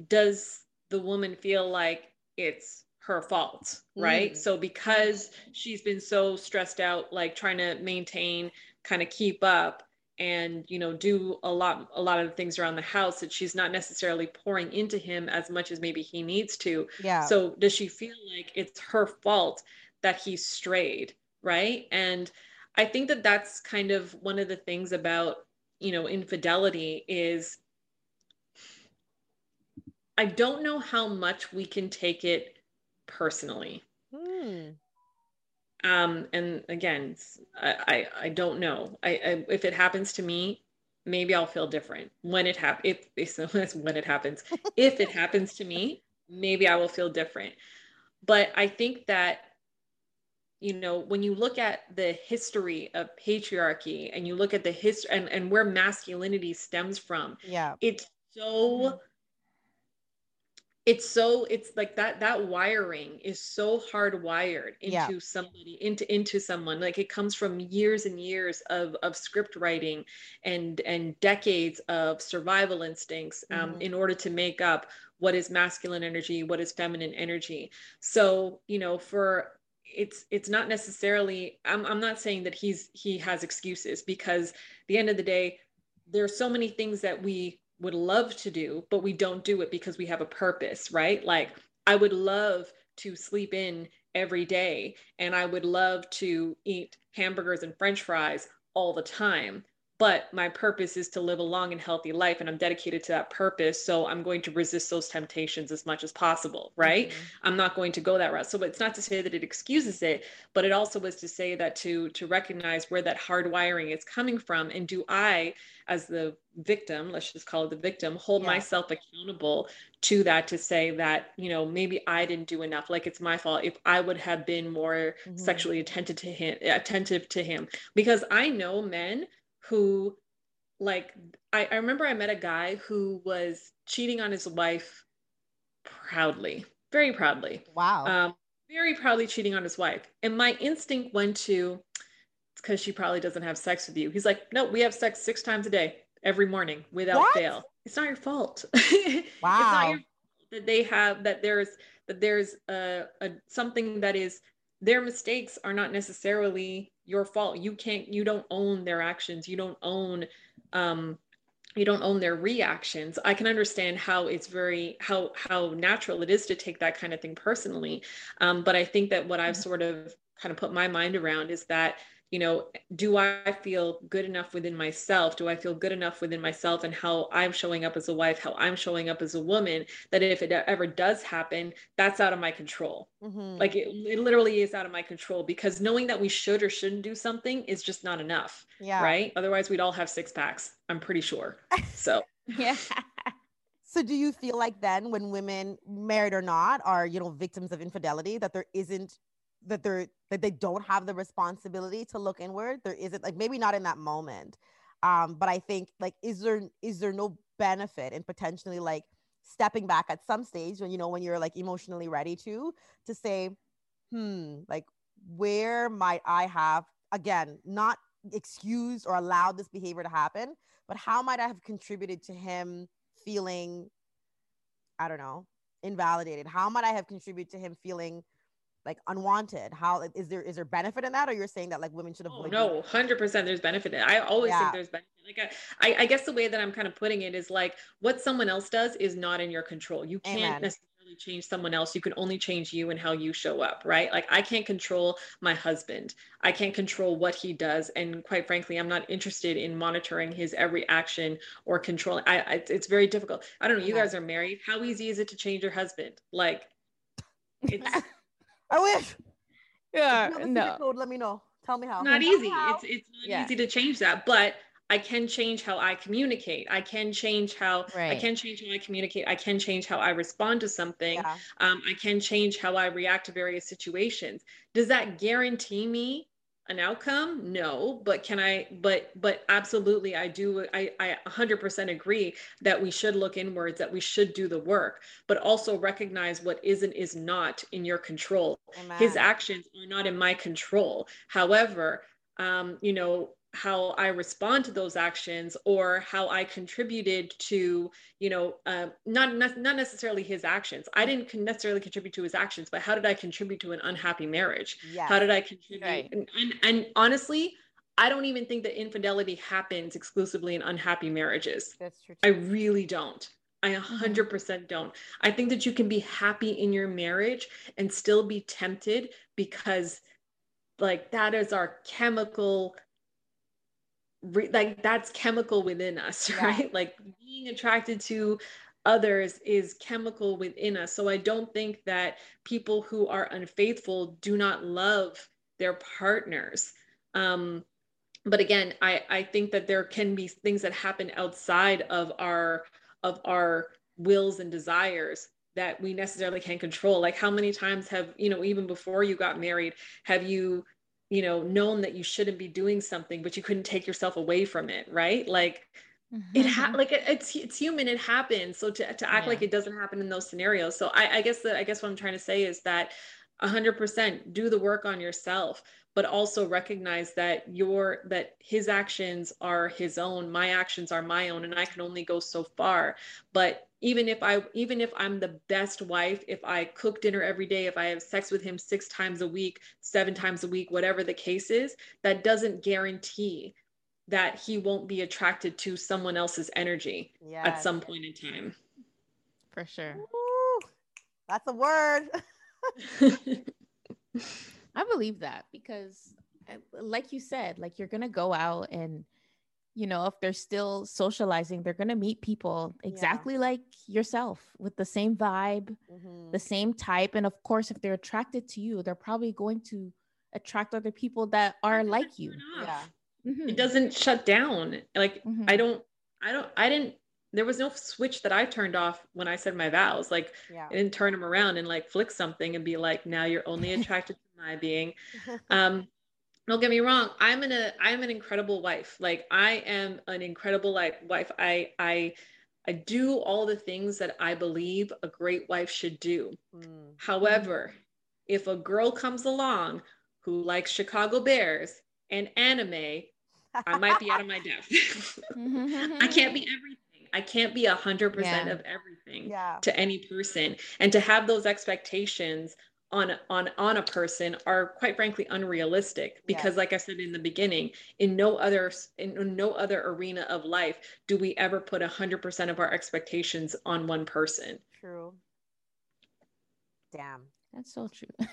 does the woman feel like it's her fault right mm. so because she's been so stressed out like trying to maintain kind of keep up and you know do a lot a lot of things around the house that she's not necessarily pouring into him as much as maybe he needs to. Yeah. So does she feel like it's her fault that he strayed right? And i think that that's kind of one of the things about you know infidelity is i don't know how much we can take it personally. Hmm um and again i i, I don't know. I, I, if it happens to me maybe i'll feel different. When it happens if that's when it happens. If it happens to me maybe i will feel different. But i think that you know when you look at the history of patriarchy and you look at the history and, and where masculinity stems from yeah. it's so mm-hmm it's so it's like that that wiring is so hardwired into yeah. somebody into into someone like it comes from years and years of of script writing and and decades of survival instincts um, mm-hmm. in order to make up what is masculine energy what is feminine energy so you know for it's it's not necessarily I'm, I'm not saying that he's he has excuses because the end of the day there's so many things that we would love to do, but we don't do it because we have a purpose, right? Like I would love to sleep in every day and I would love to eat hamburgers and french fries all the time. But my purpose is to live a long and healthy life and i'm dedicated to that purpose so i'm going to resist those temptations as much as possible right mm-hmm. i'm not going to go that route so it's not to say that it excuses it but it also was to say that to to recognize where that hardwiring is coming from and do i as the victim let's just call it the victim hold yeah. myself accountable to that to say that you know maybe i didn't do enough like it's my fault if i would have been more mm-hmm. sexually attentive to him attentive to him because i know men who like I, I remember I met a guy who was cheating on his wife proudly, very proudly. Wow. Um, very proudly cheating on his wife. And my instinct went to it's because she probably doesn't have sex with you. He's like, no, we have sex six times a day, every morning without what? fail. It's not your fault. Wow. it's not your that they have that there's that there's a, a something that is their mistakes are not necessarily your fault. You can't you don't own their actions. You don't own um you don't own their reactions. I can understand how it's very how how natural it is to take that kind of thing personally. Um, but i think that what i've mm-hmm. sort of kind of put my mind around is that you know, do I feel good enough within myself? Do I feel good enough within myself and how I'm showing up as a wife, how I'm showing up as a woman, that if it ever does happen, that's out of my control. Mm-hmm. Like it, it literally is out of my control because knowing that we should or shouldn't do something is just not enough. Yeah. Right. Otherwise, we'd all have six packs. I'm pretty sure. So, yeah. So do you feel like then when women married or not are, you know, victims of infidelity that there isn't that they're that they don't have the responsibility to look inward there isn't like maybe not in that moment. Um but i think like is there is there no benefit in potentially like stepping back at some stage when you know when you're like emotionally ready to to say hmm like where might i have again not excused or allowed this behavior to happen but how might i have contributed to him feeling i don't know invalidated? How might i have contributed to him feeling like unwanted? How is there is there benefit in that or you're saying that like women should oh, avoid oh, no 100% there's benefit in it. i always yeah. think there's benefit like I, I guess the way that i'm kind of putting it is like what someone else does is not in your control. You can't necessarily change someone else you can only change you and how you show up right? Like i can't control my husband. I can't control what he does and quite frankly i'm not interested in monitoring his every action or controlling i, I it's very difficult. I don't know you guys are married how easy is it to change your husband? Like it's I wish. Yeah, no. Code, let me know. Tell me how. It's not easy. It's it's not yeah. easy to change that, but I can change how I communicate. I can change how right. I can change how I communicate. I can change how I respond to something. Yeah. Um, I can change how I react to various situations. Does that guarantee me an outcome? No but can i but but absolutely i do i i 100% agree that we should look inwards that we should do the work but also recognize what is and is not in your control. Amen. his actions are not in my control. However um you know how I respond to those actions or how I contributed to, you know, uh, not not necessarily his actions. I didn't necessarily contribute to his actions, but how did I contribute to an unhappy marriage? Yes. How did I contribute? Right. And, and, and honestly, I don't even think that infidelity happens exclusively in unhappy marriages. That's true. I really don't. I 100% mm-hmm. don't. I think that you can be happy in your marriage and still be tempted because like that is our chemical re- like that's chemical within us yeah. right? Like being attracted to others is chemical within us. So i don't think that people who are unfaithful do not love their partners. Um but again i i think that there can be things that happen outside of our of our wills and desires that we necessarily can't control. Like how many times have you know even before you got married have you you know known that you shouldn't be doing something but you couldn't take yourself away from it right like mm-hmm. it ha- like it, it's it's human it happens so to, to act yeah. like it doesn't happen in those scenarios so i i guess that i guess what i'm trying to say is that 100% do the work on yourself but also recognize that your that his actions are his own my actions are my own and i can only go so far but even if i even if i'm the best wife if i cook dinner every day if i have sex with him six times a week seven times a week whatever the case is that doesn't guarantee that he won't be attracted to someone else's energy yes. at some point in time. For sure. Ooh, that's a word. I believe that because, uh, like you said, like you're gonna go out and you know, if they're still socializing, they're going to meet people exactly yeah. like yourself with the same vibe, mm-hmm. the same type. And of course, if they're attracted to you, they're probably going to attract other people that are like you. Yeah. Mm-hmm. It doesn't shut down. Like, mm-hmm. I don't, I don't, I didn't, there was no switch that I turned off when I said my vows. Like, yeah. I didn't turn them around and like flick something and be like, now you're only attracted to my being. Um, don't get me wrong i'm an a i'm an incredible wife. Like i am an incredible like wife. I i i do all the things that i believe a great wife should do. Mm. however if a girl comes along who likes chicago bears and anime i might be out of my depth. I can't be everything. I can't be a hundred percent of everything yeah. to any person. And to have those expectations on on on a person are quite frankly unrealistic because like i said in the beginning in no other in no other arena of life do we ever put 100% of our expectations on one person. True. Damn. That's so true.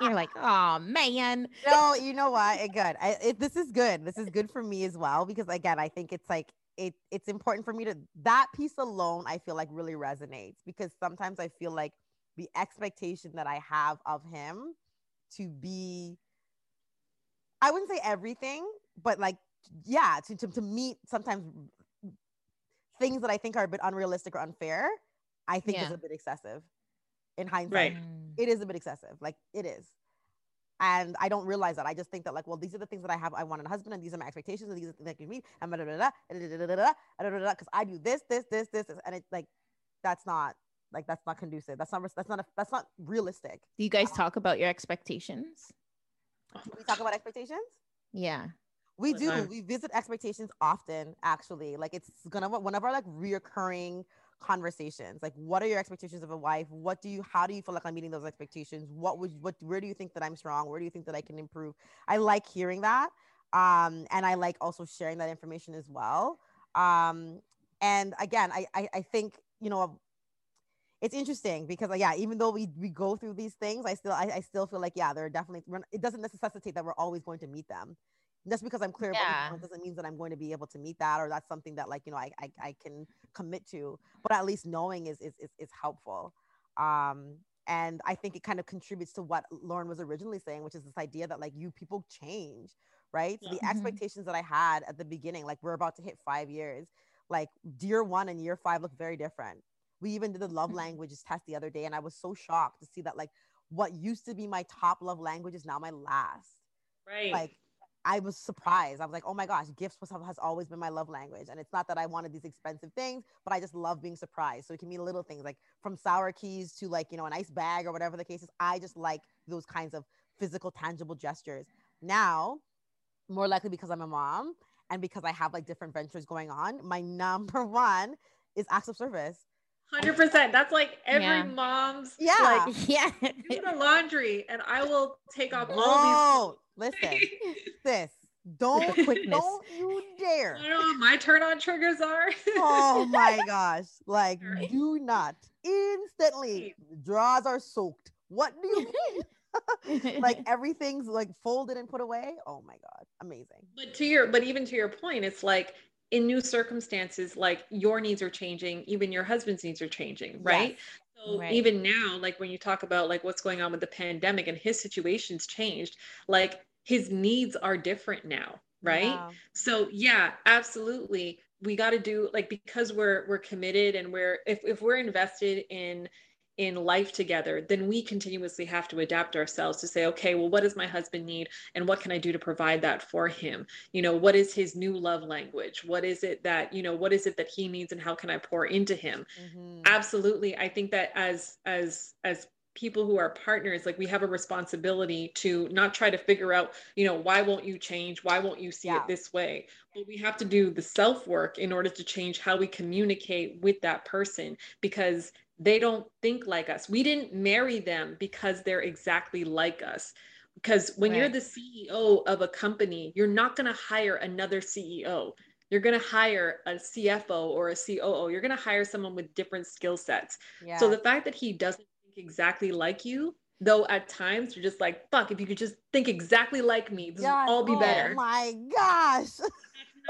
You're like oh man. No you know what? Good. I, it, this is good. This is good for me as well because again i think it's like it it's important for me to that piece alone i feel like really resonates because sometimes i feel like the expectation that I have of him to be I wouldn't say everything, but like yeah, to, to, to meet sometimes things that I think are a bit unrealistic or unfair, I think yeah. is a bit excessive in hindsight. Right. It is a bit excessive. Like it is. And I don't realize that. I just think that like, well, these are the things that I have. I want in a husband, and these are my expectations, and these are the things I can meet, and because I do this, this, this, this, and it's like that's not like that's not conducive. That's not that's not a, that's not realistic. Do you guys talk about your expectations? Do we talk about expectations? Yeah. We do. We visit expectations often, actually. Like it's gonna one of our like reoccurring conversations. Like, what are your expectations of a wife? What do you? How do you feel like I'm meeting those expectations? What would? What? Where do you think that I'm strong? Where do you think that I can improve? I like hearing that, um, and I like also sharing that information as well. Um, and again, I, I I think you know it's interesting because like, yeah, even though we, we go through these things, I still I, I still feel like yeah, there are definitely it doesn't necessitate that we're always going to meet them. Just because I'm clear yeah. about it doesn't mean that I'm going to be able to meet that or that's something that like you know I, I, I can commit to. But at least knowing is is is, is helpful. Um, and I think it kind of contributes to what Lauren was originally saying, which is this idea that like you people change, right? So the mm-hmm. expectations that I had at the beginning, like we're about to hit five years, like year one and year five look very different we even did the love languages test the other day, and I was so shocked to see that like what used to be my top love language is now my last. Right. Like I was surprised. I was like, oh my gosh, gifts was, has always been my love language. And it's not that I wanted these expensive things, but I just love being surprised. So it can be little things like from sour keys to like, you know, a nice bag or whatever the case is. I just like those kinds of physical, tangible gestures. Now, more likely because I'm a mom and because I have like different ventures going on, my number one is acts of service. Hundred percent. That's like every yeah. mom's. Yeah. Like, yeah. do the laundry, and I will take off all these. Oh, listen, sis. Don't don't you dare. I know what my turn on triggers are. oh my gosh! Like, do not instantly. Drawers are soaked. What do you mean? like everything's like folded and put away. Oh my god, amazing. But to your, but even to your point, it's like in new circumstances like your needs are changing even your husband's needs are changing right yes. so right. even now like when you talk about like what's going on with the pandemic and his situation's changed like his needs are different now right so yeah absolutely we got to do like because we're we're committed and we're if, if we're invested in in life together, then we continuously have to adapt ourselves to say, okay, well, what does my husband need? And what can I do to provide that for him? You know, what is his new love language? What is it that, you know, what is it that he needs and how can I pour into him? Mm-hmm. Absolutely. I think that as, as, as people who are partners like we have a responsibility to not try to figure out you know why won't you change why won't you see yeah. it this way but we have to do the self work in order to change how we communicate with that person because they don't think like us. We didn't marry them because they're exactly like us. Because when right. you're the CEO of a company, you're not going to hire another CEO. You're going to hire a CFO or a COO. You're going to hire someone with different skill sets. Yeah. So the fact that he doesn't think exactly like you, though at times you're just like, fuck, if you could just think exactly like me, this would all be oh better. Oh my gosh. That's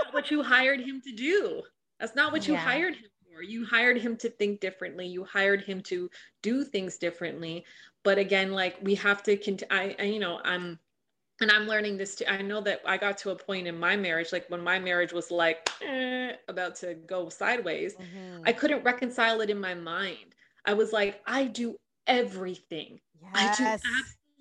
not what you hired him to do. That's not what you Yeah. hired him You hired him to think differently. You hired him to do things differently. But again, like we have to cont- I, I you know, I'm and I'm learning this too. I know that I got to a point in my marriage, like when my marriage was like eh, about to go sideways, Mhm. I couldn't reconcile it in my mind. I was like, I do everything. yes. I do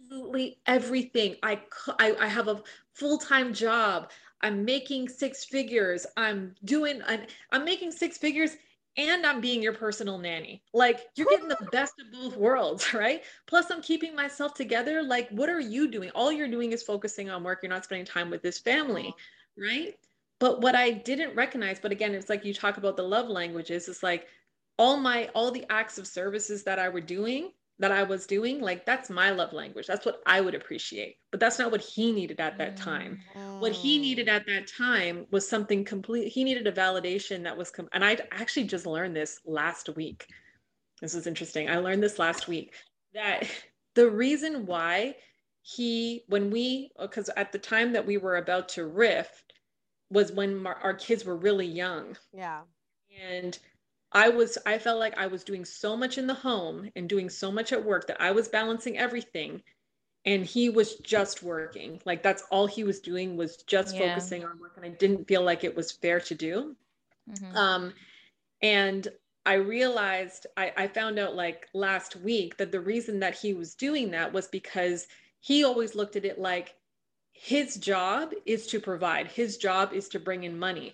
absolutely everything. I, I, I have a full time job. I'm making six figures. I'm doing, I'm, I'm making six figures and I'm being your personal nanny. Like you're getting the best of both worlds, right? Plus, I'm keeping myself together. Like, what are you doing? All you're doing is focusing on work. You're not spending time with this family, right? But what I didn't recognize, but again, it's like you talk about the love languages, it's like all my, all the acts of services that I were doing, that I was doing, like that's my love language. That's what I would appreciate. But that's not what he needed at that time. What he needed at that time was something complete. He needed a validation that was, com- and I actually just learned this last week. This is interesting. I learned this last week that the reason why he, when we, because at the time that we were about to rift, was when our kids were really young Yeah. and i was i felt like i was doing so much in the home and doing so much at work that i was balancing everything and he was just working like that's all he was doing was just Yeah. focusing on work and i didn't feel like it was fair to do Mhm. um and i realized I, I found out like last week that the reason that he was doing that was because he always looked at it like his job is to provide his job is to bring in money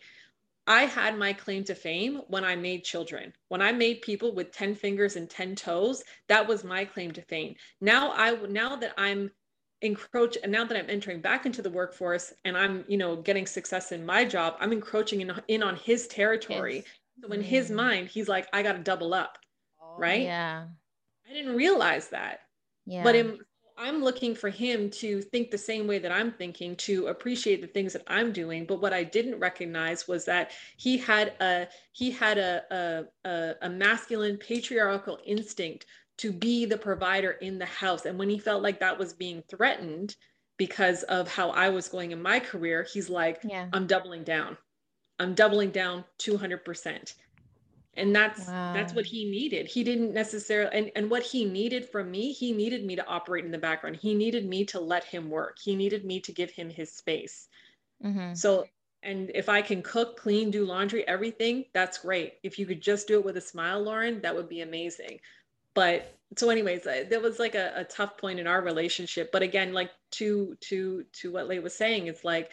i had my claim to fame when i made children when i made people with 10 fingers and 10 toes that was my claim to fame now i now that i'm encroach and now that i'm entering back into the workforce and i'm you know getting success in my job i'm encroaching in, in on his territory Yes. so in his Mm. mind he's like i got to double up right Yeah. i didn't realize that Yeah. but in, i'm looking for him to think the same way that i'm thinking to appreciate the things that i'm doing. But what i didn't recognize was that he had a he had a a, a, masculine patriarchal instinct to be the provider in the house. And when he felt like that was being threatened because of how i was going in my career he's like yeah. i'm doubling down. I'm doubling down 200% and that's that's what he needed. He didn't necessarily and, and what he needed from me he needed me to operate in the background. He needed me to let him work. He needed me to give him his space. Mhm. so and if i can cook clean do laundry everything that's great. If you could just do it with a smile lauren that would be amazing. But so anyways that was like a, a tough point in our relationship. But again like to to to what lay was saying it's like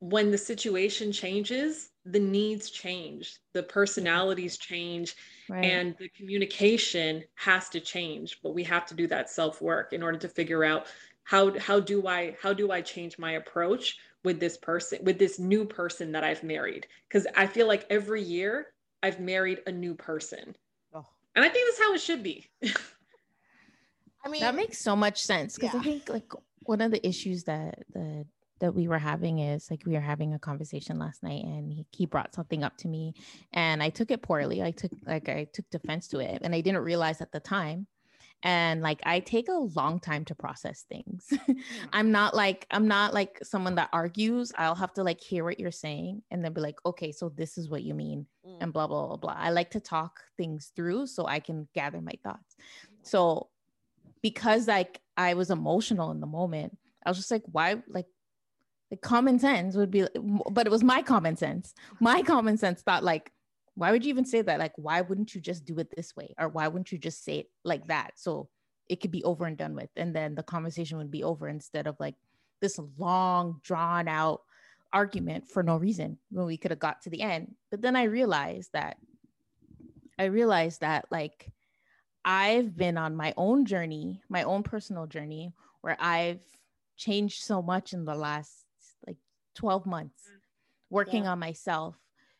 when the situation changes the needs change the personalities change Right. and the communication has to change but we have to do that self work in order to figure out how how do i how do i change my approach with this person with this new person that i've married because i feel like every year i've married a new person Oh. and i think that's how it should be I mean, that makes so much sense because Yeah. I think like one of the issues that that that we were having is like we were having a conversation last night and he, he brought something up to me and I took it poorly. I took like I took defense to it and I didn't realize at the time. And like I take a long time to process things. I'm not like I'm not like someone that argues. I'll have to like hear what you're saying and then be like, okay, so this is what you mean mm, and blah blah blah blah. I like to talk things through so I can gather my thoughts. So because like I was emotional in the moment, I was just like, why like common sense would be but it was my common sense. My common sense thought like why would you even say that? Like why wouldn't you just do it this way or why wouldn't you just say it like that so it could be over and done with and then the conversation would be over instead of like this long drawn out argument for no reason when we could have got to the end. But then I realized that I realized that like I've been on my own journey, my own personal journey, where I've changed so much in the last 12 months mm. working Yeah. on myself.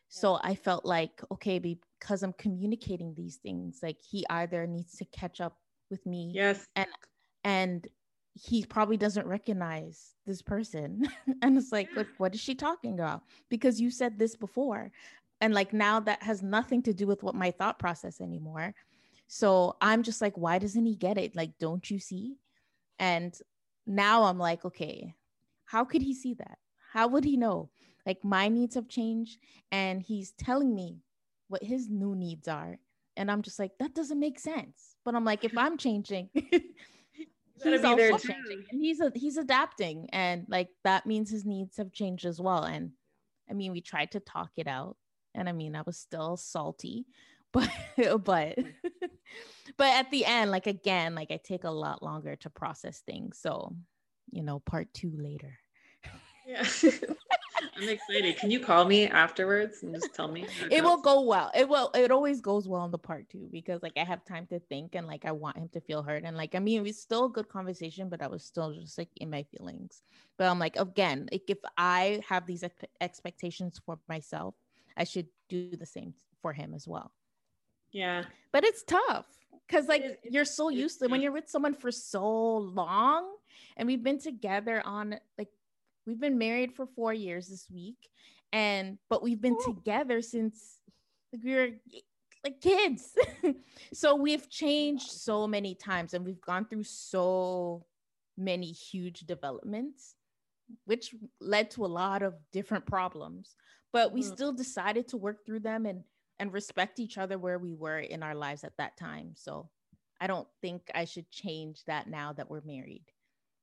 So I felt like, okay, because I'm communicating these things, like he either needs to catch up with me yes. and and, he probably doesn't recognize this person. And it's like like, what is she talking about? Because you said this before and like now that has nothing to do with what my thought process anymore. So i'm just like why doesn't he get it? Like don't you see? And now i'm like okay how could he see that how would he know? Like my needs have changed and he's telling me what his new needs are and i'm just like that doesn't make sense. But i'm like if i'm changing he's also changing and he's a, he's adapting and like that means his needs have changed as well and i mean we tried to talk it out and i mean i was still salty but but but at the end like again like i take a lot longer to process things so you know part two later yeah I'm excited. Can you call me afterwards and just tell me? It will go well. It will. It always goes well in the part two because like I have time to think and like I want him to feel heard and like I mean it was still a good conversation, but I was still just like in my feelings. But I'm like again, like if I have these ex- expectations for myself, I should do the same for him as well. Yeah, but it's tough because like it, you're so used to when you're with someone for so long, and we've been together on like We've been married for four years this week, and but we've been Ooh. together since like we were like kids. so we've changed so many times, and we've gone through so many huge developments, which led to a lot of different problems. But we mm. still decided to work through them and and respect each other where we were in our lives at that time. So I don't think I should change that now that we're married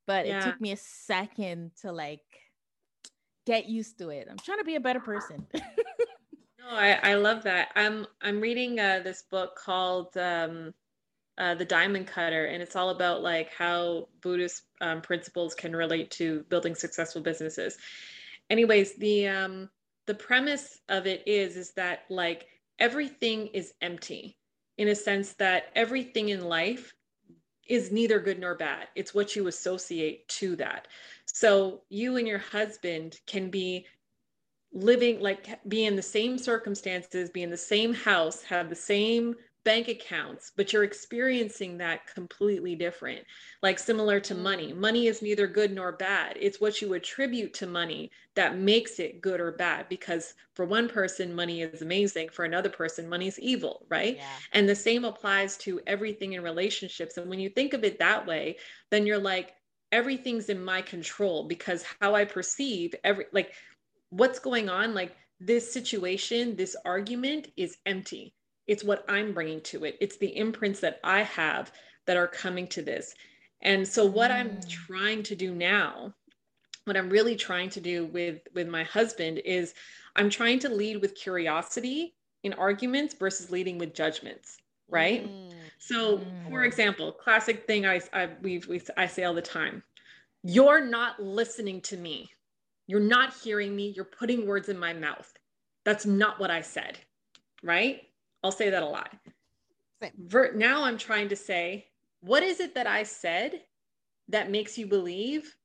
but yeah. it took me a second to like get used to it. I'm trying to be a better person. no, I, I love that. I'm I'm reading uh, this book called um, uh, The Diamond Cutter, and it's all about like how Buddhist um, principles can relate to building successful businesses. Anyways, the um, the premise of it is is that like everything is empty in a sense that everything in life is neither good nor bad. It's what you associate to that. So you and your husband can be living like be in the same circumstances, be in the same house, have the same bank accounts, but you're experiencing that completely different. Like similar to money. Mm. Money is neither good nor bad. It's what you attribute to money that makes it good or bad. Because for one person, money is amazing. For another person, money is evil, right? Yeah. And the same applies to everything in relationships. And when you think of it that way, then you're like, everything's in my control because how I perceive every, like, what's going on, like, this situation, this argument is empty it's what I'm bringing to it. It's the imprints that I have that are coming to this. And so what mm. I'm trying to do now, what I'm really trying to do with with my husband is I'm trying to lead with curiosity in arguments versus leading with judgments, right? Mm. So, mm. for example, classic thing I I we we I say all the time. You're not listening to me. You're not hearing me. You're putting words in my mouth. That's not what I said, right? I'll say that a lot. Now I'm trying to say, what is it that I said that makes you believe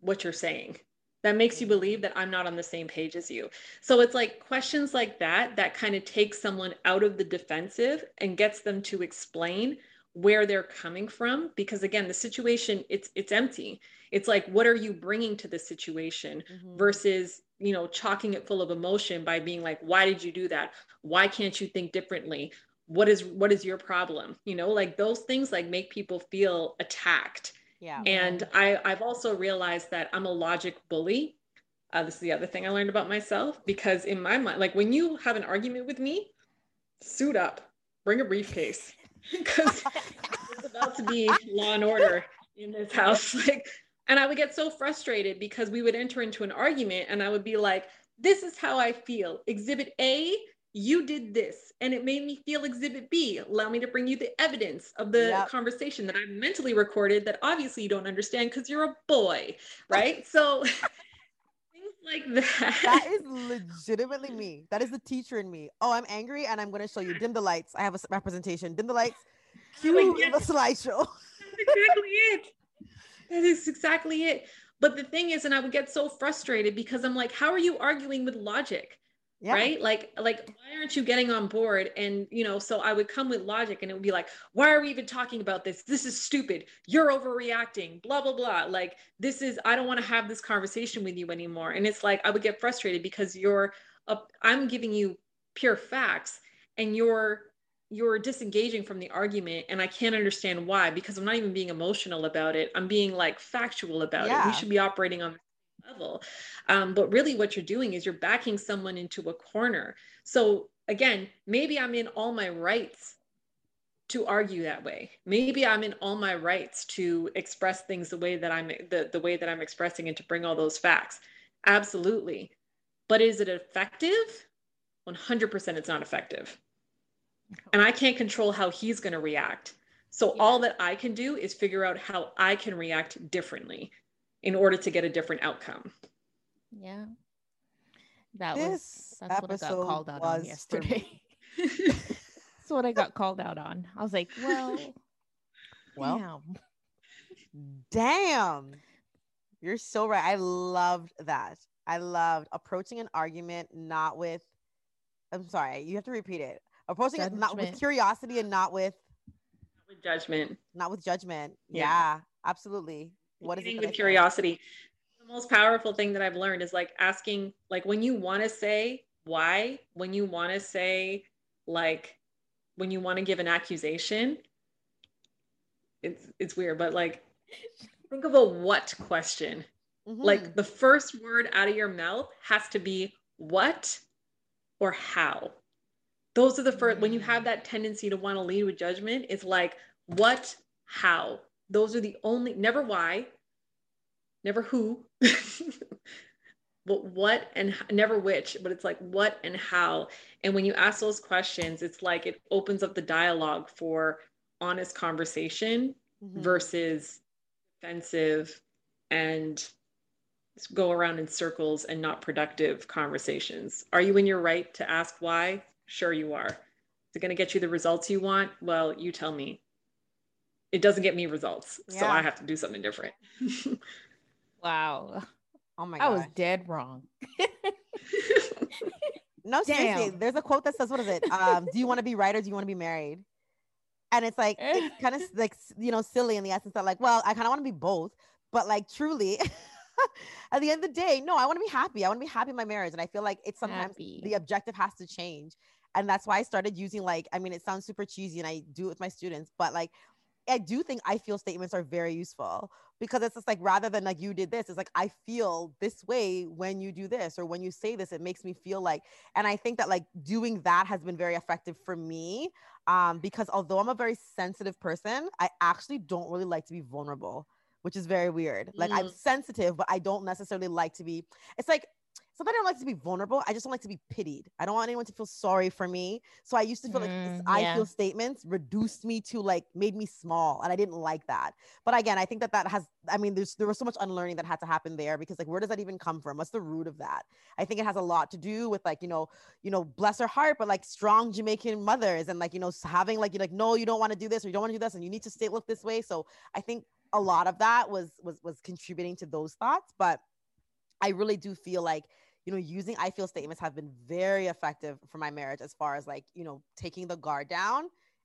what you're saying? That makes you believe that I'm not on the same page as you. So it's like questions like that that kind of takes someone out of the defensive and gets them to explain where they're coming from because again the situation it's it's empty. It's like what are you bringing to the situation mm-hmm. versus you know chalking it full of emotion by being like why did you do that? Why can't you think differently? What is what is your problem? You know like those things like make people feel attacked. Yeah. And i i've also realized that i'm a logic bully. Uh, this is the other thing i learned about myself because in my mind like when you have an argument with me suit up. Bring a briefcase because it's about to be law and order in this house like and I would get so frustrated because we would enter into an argument and I would be like, this is how I feel. Exhibit A, you did this. And it made me feel exhibit B. Allow me to bring you the evidence of the yep. conversation that I mentally recorded that obviously you don't understand because you're a boy, right? so like that. That is legitimately me. That is the teacher in me. Oh, I'm angry and I'm going to show you. Dim the lights. I have a representation. Dim the lights. Cue the slideshow. That's exactly it that is exactly it. But the thing is, and I would get so frustrated because I'm like, how are you arguing with logic? Yeah. right? Like like why aren't you getting on board? And you know so i would come with logic and it would be like why are we even talking about this? This is stupid. You're overreacting blah blah blah. Like this is i don't want to have this conversation with you anymore. And it's like i would get frustrated because you're i i'm giving you pure facts and you're you're disengaging from the argument and i can't understand why because i'm not even being emotional about it. I'm being like factual about yeah. it. We should be operating on level. Um, but really, what you're doing is you're backing someone into a corner. So again, maybe I'm in all my rights to argue that way. Maybe I'm in all my rights to express things the way that I'm the, the way that I'm expressing and to bring all those facts. Absolutely. But is it effective? 100% it's not effective. And I can't control how he's going to react. So yeah. all that I can do is figure out how I can react differently in order to get a different outcome. Yeah. That this was that's what I got called out on yesterday. that's what I got called out on. I was like, well, well, damn. damn. You're so right. I loved that. I loved approaching an argument not with I'm sorry, you have to repeat it. Approaching judgment. it not with curiosity and not with not with judgment. Not with judgment. Yeah, yeah absolutely. What is it? With curiosity. The most powerful thing that I've learned is like asking, like when you want to say why, when you want to say like when you want to give an accusation, it's it's weird, but like think of a what question. Mm-hmm. Like the first word out of your mouth has to be what or how. Those are the first, when you have mm. that tendency to want to lead with judgment, it's like what, how. Those are the only, never why, never who, but what and never which, but it's like what and how. And when you ask those questions, it's like it opens up the dialogue for honest conversation mm-hmm. versus defensive and go around in circles and not productive conversations. Are you in your right to ask why? Sure, you are. Is it going to get you the results you want? Well, you tell me. It doesn't get me results, yeah. so I have to do something different. wow. Oh my god. I was dead wrong. no, seriously. There's a quote that says, what is it? Um, do you want to be right or do you want to be married? And it's like it's kind of like you know, silly in the essence that, like, well, I kind of want to be both, but like truly at the end of the day, no, I want to be happy. I want to be happy in my marriage. And I feel like it's sometimes happy. the objective has to change. And that's why I started using like, I mean, it sounds super cheesy and I do it with my students, but like I do think I feel statements are very useful because it's just like rather than like you did this, it's like I feel this way when you do this or when you say this, it makes me feel like. And I think that like doing that has been very effective for me um, because although I'm a very sensitive person, I actually don't really like to be vulnerable which is very weird. Like mm. I'm sensitive, but I don't necessarily like to be. It's like sometimes I don't like to be vulnerable. I just don't like to be pitied. I don't want anyone to feel sorry for me. So I used to feel mm, like yeah. I feel statements reduced me to like made me small, and I didn't like that. But again, I think that that has. I mean, there's there was so much unlearning that had to happen there because like where does that even come from? What's the root of that? I think it has a lot to do with like you know you know bless her heart, but like strong Jamaican mothers and like you know having like you like no you don't want to do this or you don't want to do this and you need to stay look this way. So I think a lot of that was was was contributing to those thoughts but i really do feel like you know using i feel statements have been very effective for my marriage as far as like you know taking the guard down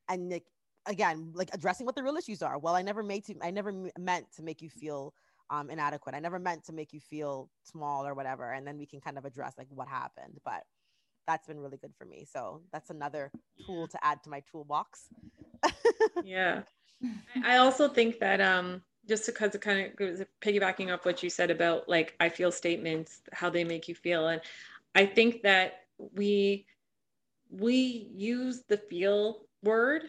and like again like addressing what the real issues are. Well i never made to i never m- meant to make you feel um, inadequate. I never meant to make you feel small or whatever and then we can kind of address like what happened but that's been really good for me. So that's another tool to add to my toolbox. Yeah. I also think that um, just because it kind of goes piggybacking off what you said about like I feel statements, how they make you feel, and I think that we we use the feel word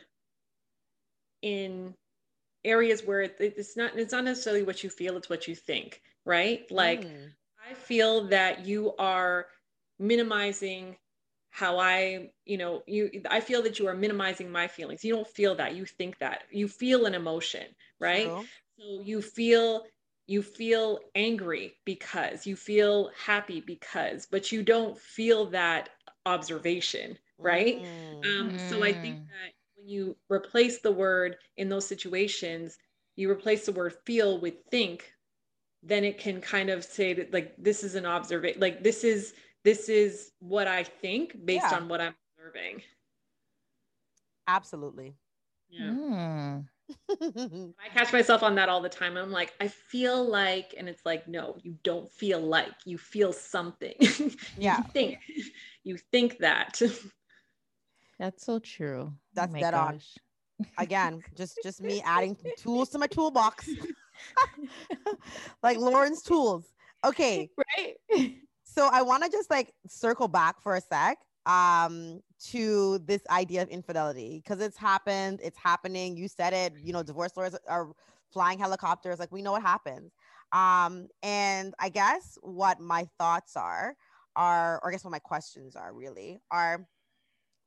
in areas where it, it's not it's not necessarily what you feel, it's what you think, right? Like mm. I feel that you are minimizing how I, you know, you I feel that you are minimizing my feelings. You don't feel that. You think that. You feel an emotion, right? So you feel you feel angry because you feel happy because, but you don't feel that observation, right? Mm. Um, so I think mm. that when you replace the word in those situations, you replace the word feel with think, then it can kind of say that like this is an observation, like this is this is what I think based yeah. on what I'm observing. Absolutely. Yeah. Mm. I catch myself on that all the time. I'm like, I feel like, and it's like, no, you don't feel like, you feel something. Yeah. you think, you think that. That's so true. Oh That's oh dead gosh. on. Again, just just me adding tools to my toolbox. like Lauren's tools. Okay. right? So I want to just like circle back for a sec um to this idea of infidelity because it's happened it's happening you said it you know divorce lawyers are flying helicopters like we know what happens. Um and i guess what my thoughts are are or i guess what my questions are really are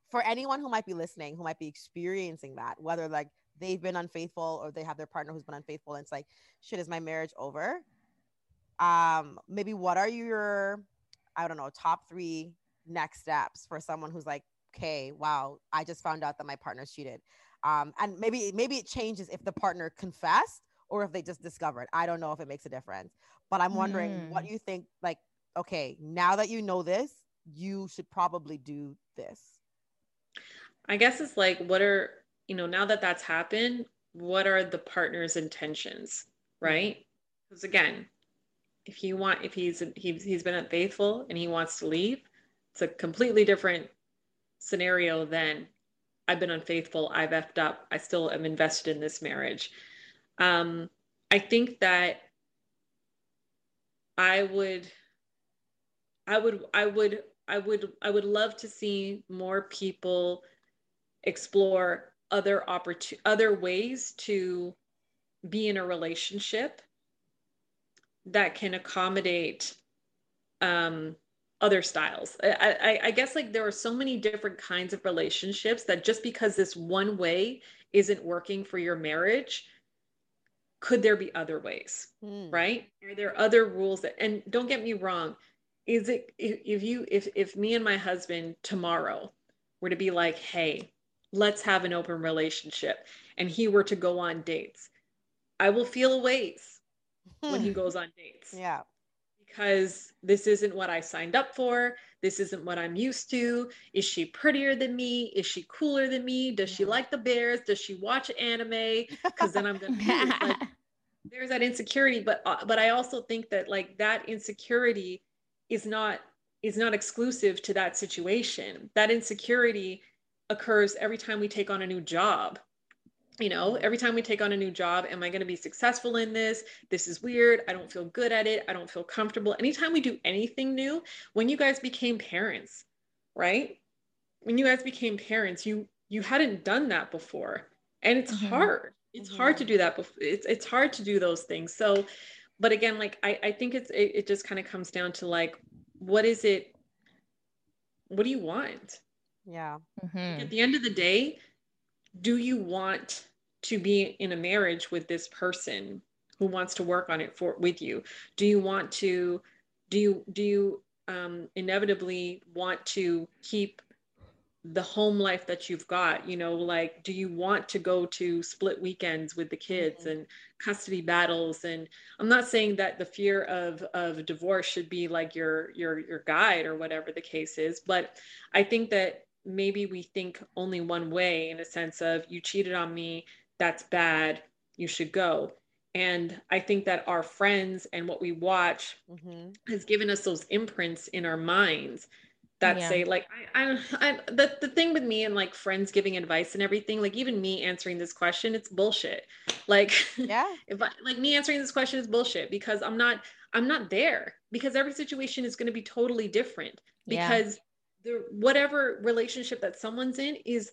for anyone who might be listening who might be experiencing that whether like they've been unfaithful or they have their partner who's been unfaithful and it's like shit is my marriage over? Um maybe what are your i don't know top three next steps for someone who's like okay wow i just found out that my partner cheated. Um and maybe maybe it changes if the partner confessed or if they just discovered. I don't know if it makes a difference. But i'm wondering mm. what you think like okay now that you know this you should probably do this. I guess it's like what are you know now that that's happened what are the partner's intentions right? Because again if you want if he's he's, he's been unfaithful and he wants to leave it's a completely different scenario than I've been unfaithful, I've effed up, I still am invested in this marriage. Um, I think that I would, I would, I would, I would, I would love to see more people explore other opportun- other ways to be in a relationship that can accommodate um, other styles. I, I, I, guess like there are so many different kinds of relationships that just because this one way isn't working for your marriage, could there be other ways? Mm. Right? Are there other rules that and don't get me wrong, is it if, if you if if me and my husband tomorrow were to be like, hey, let's have an open relationship, and he were to go on dates, I will feel a ways when he goes on dates. Yeah because this isn't what I signed up for. This isn't what I'm used to. Is she prettier than me? Is she cooler than me? Does she like the bears? Does she watch anime? Because then I'm gonna like, there's that insecurity. But uh, but I also think that like that insecurity is not is not exclusive to that situation. That insecurity occurs every time we take on a new job you know every time we take on a new job am i going to be successful in this? This is weird. I don't feel good at it. I don't feel comfortable. Anytime we do anything new when you guys became parents right? When you guys became parents you you hadn't done that before. And it's mm-hmm. hard. It's mm-hmm. hard to do that before it's, it's hard to do those things. So but again like i, I think it's it, it just kind of comes down to like what is it what do you want? Yeah. Mm-hmm. at the end of the day do you want to be in a marriage with this person who wants to work on it for with you? Do you want to do you do you um, inevitably want to keep the home life that you've got? You know like do you want to go to split weekends with the kids mm-hmm. and custody battles? And i'm not saying that the fear of of divorce should be like your your your guide or whatever the case is but i think that maybe we think only one way in a sense of you cheated on me, that's bad, you should go. And I think that our friends and what we watch mm-hmm. has given us those imprints in our minds that yeah. say like I, I, I the, the thing with me and like friends giving advice and everything like even me answering this question it's bullshit like yeah if I, like me answering this question is bullshit because i'm not i'm not there because every situation is going to be totally different because the whatever relationship that someone's in is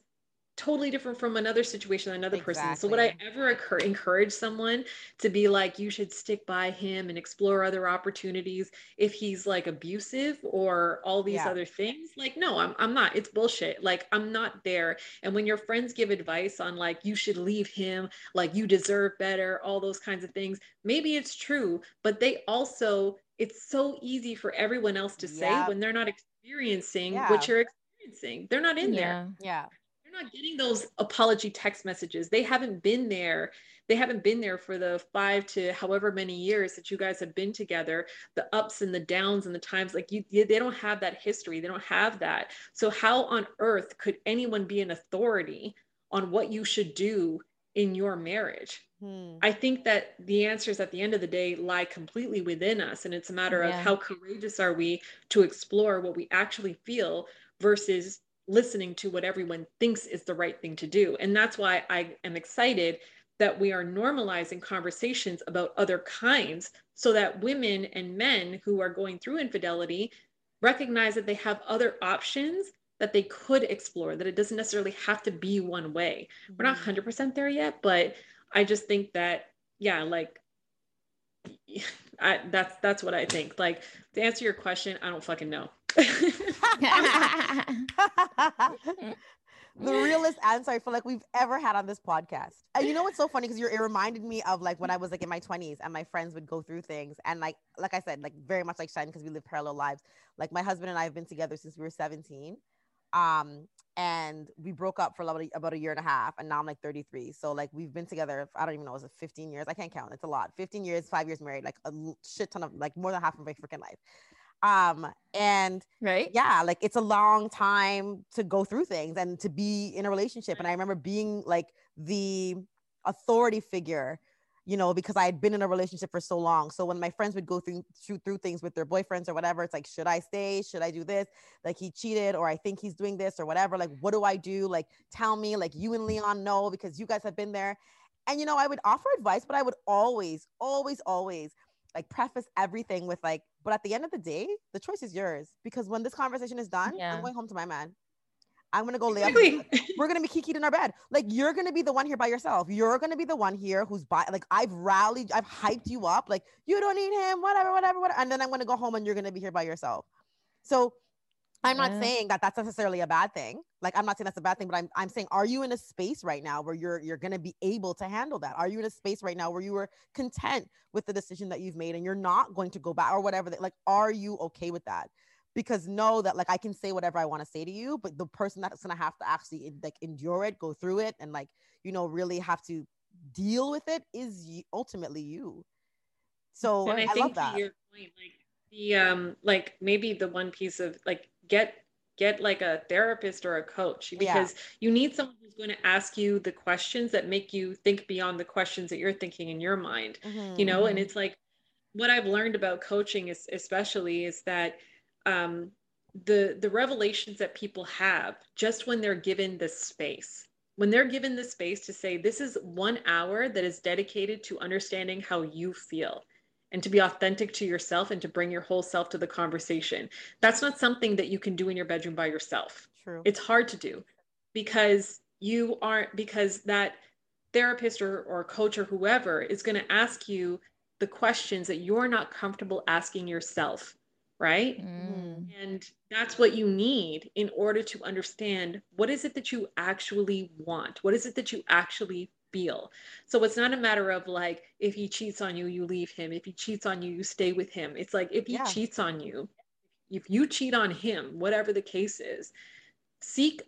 totally different from another situation another exactly. person so would i ever occur, encourage someone to be like you should stick by him and explore other opportunities if he's like abusive or all these yeah. other things like no I'm, I'm not it's bullshit like i'm not there and when your friends give advice on like you should leave him like you deserve better all those kinds of things maybe it's true but they also it's so easy for everyone else to say yep. when they're not experiencing yeah. what you're experiencing. They're not in yeah. there. Yeah. They're not getting those apology text messages. They haven't been there. They haven't been there for the five to however many years that you guys have been together, the ups and the downs and the times like you they don't have that history. They don't have that. So how on earth could anyone be an authority on what you should do in your marriage? Hmm. I think that the answers at the end of the day lie completely within us. And it's a matter yeah. of how courageous are we to explore what we actually feel versus listening to what everyone thinks is the right thing to do. And that's why I am excited that we are normalizing conversations about other kinds so that women and men who are going through infidelity recognize that they have other options that they could explore, that it doesn't necessarily have to be one way. We're not 100% mm-hmm. there yet, but I just think that, yeah, like, I, that's that's what I think. Like to answer your question, I don't fucking know. the realest answer I feel like we've ever had on this podcast. And you know what's so funny? Because it reminded me of like when I was like in my 20s and my friends would go through things. And like, like I said, like very much like Shan, because we live parallel lives. Like my husband and I have been together since we were 17. Um, and we broke up for about a, about a year and a half. And now I'm like 33. So like we've been together, I don't even know, was it 15 years? I can't count. It's a lot. 15 years, five years married, like a shit ton of like more than half of my freaking life um and right yeah like it's a long time to go through things and to be in a relationship and i remember being like the authority figure you know because i had been in a relationship for so long. So when my friends would go through through things with their boyfriends or whatever it's like should i stay? Should i do this? Like he cheated or i think he's doing this or whatever. Like what do i do? Like tell me like you and mm-hmm. leon know because you guys have been there. And you know i would offer advice but i would always always always like preface everything with like, but at the end of the day, the choice is yours because when this conversation is done, yeah. I'm going home to my man. I'm gonna go lay up. We're gonna be kikied in our bed. Like you're gonna be the one here by yourself. You're gonna be the one here who's by. Like I've rallied, I've hyped you up. Like you don't need him, whatever, whatever, whatever. And then I'm gonna go home and you're gonna be here by yourself. So I'm not saying that that's necessarily a bad thing. Like I'm not saying that's a bad thing, but I'm I'm saying are you in a space right now where you're you're to be able to handle that? Are you in a space right now where you are content with the decision that you've made and you're not going to go back or whatever? That, like are you okay with that? Because know that like I can say whatever I want to say to you, but the person that's going to have to actually like endure it, go through it and like, you know, really have to deal with it is ultimately you. So and I, I love that. Point, like the um like maybe the one piece of like get get like a therapist or a coach because yeah. you need someone who's going to ask you the questions that make you think beyond the questions that you're thinking in your mind mm-hmm. you know and mm-hmm. it's like what i've learned about coaching is especially is that um the the revelations that people have just when they're given the space when they're given the space to say this is one hour that is dedicated to understanding how you feel and to be authentic to yourself and to bring your whole self to the conversation. That's not something that you can do in your bedroom by yourself. True. It's hard to do because you aren't because that therapist or, or coach or whoever is going to ask you the questions that you're not comfortable asking yourself right mm. and that's what you need in order to understand what is it that you actually want what is it that you actually feel. So it's not a matter of like, if he cheats on you, you leave him. If he cheats on you, you stay with him. It's like, if he yeah. cheats on you, if you cheat on him, whatever the case is, seek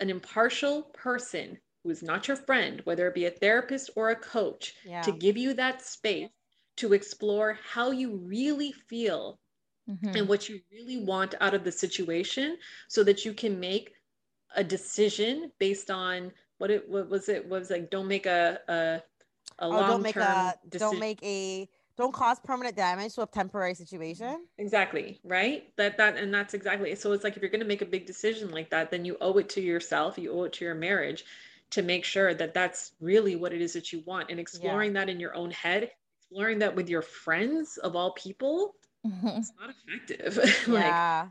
an impartial person who is not your friend, whether it be a therapist or a coach, yeah. to give you that space to explore how you really feel mm-hmm. and what you really want out of the situation so that you can make a decision based on what it what was it what was like don't make a a, a oh, long don't make a decision. don't make a don't cause permanent damage to a temporary situation exactly right that that and that's exactly so it's like if you're going to make a big decision like that then you owe it to yourself you owe it to your marriage to make sure that that's really what it is that you want and exploring yeah. that in your own head exploring that with your friends of all people mm-hmm. it's not effective like yeah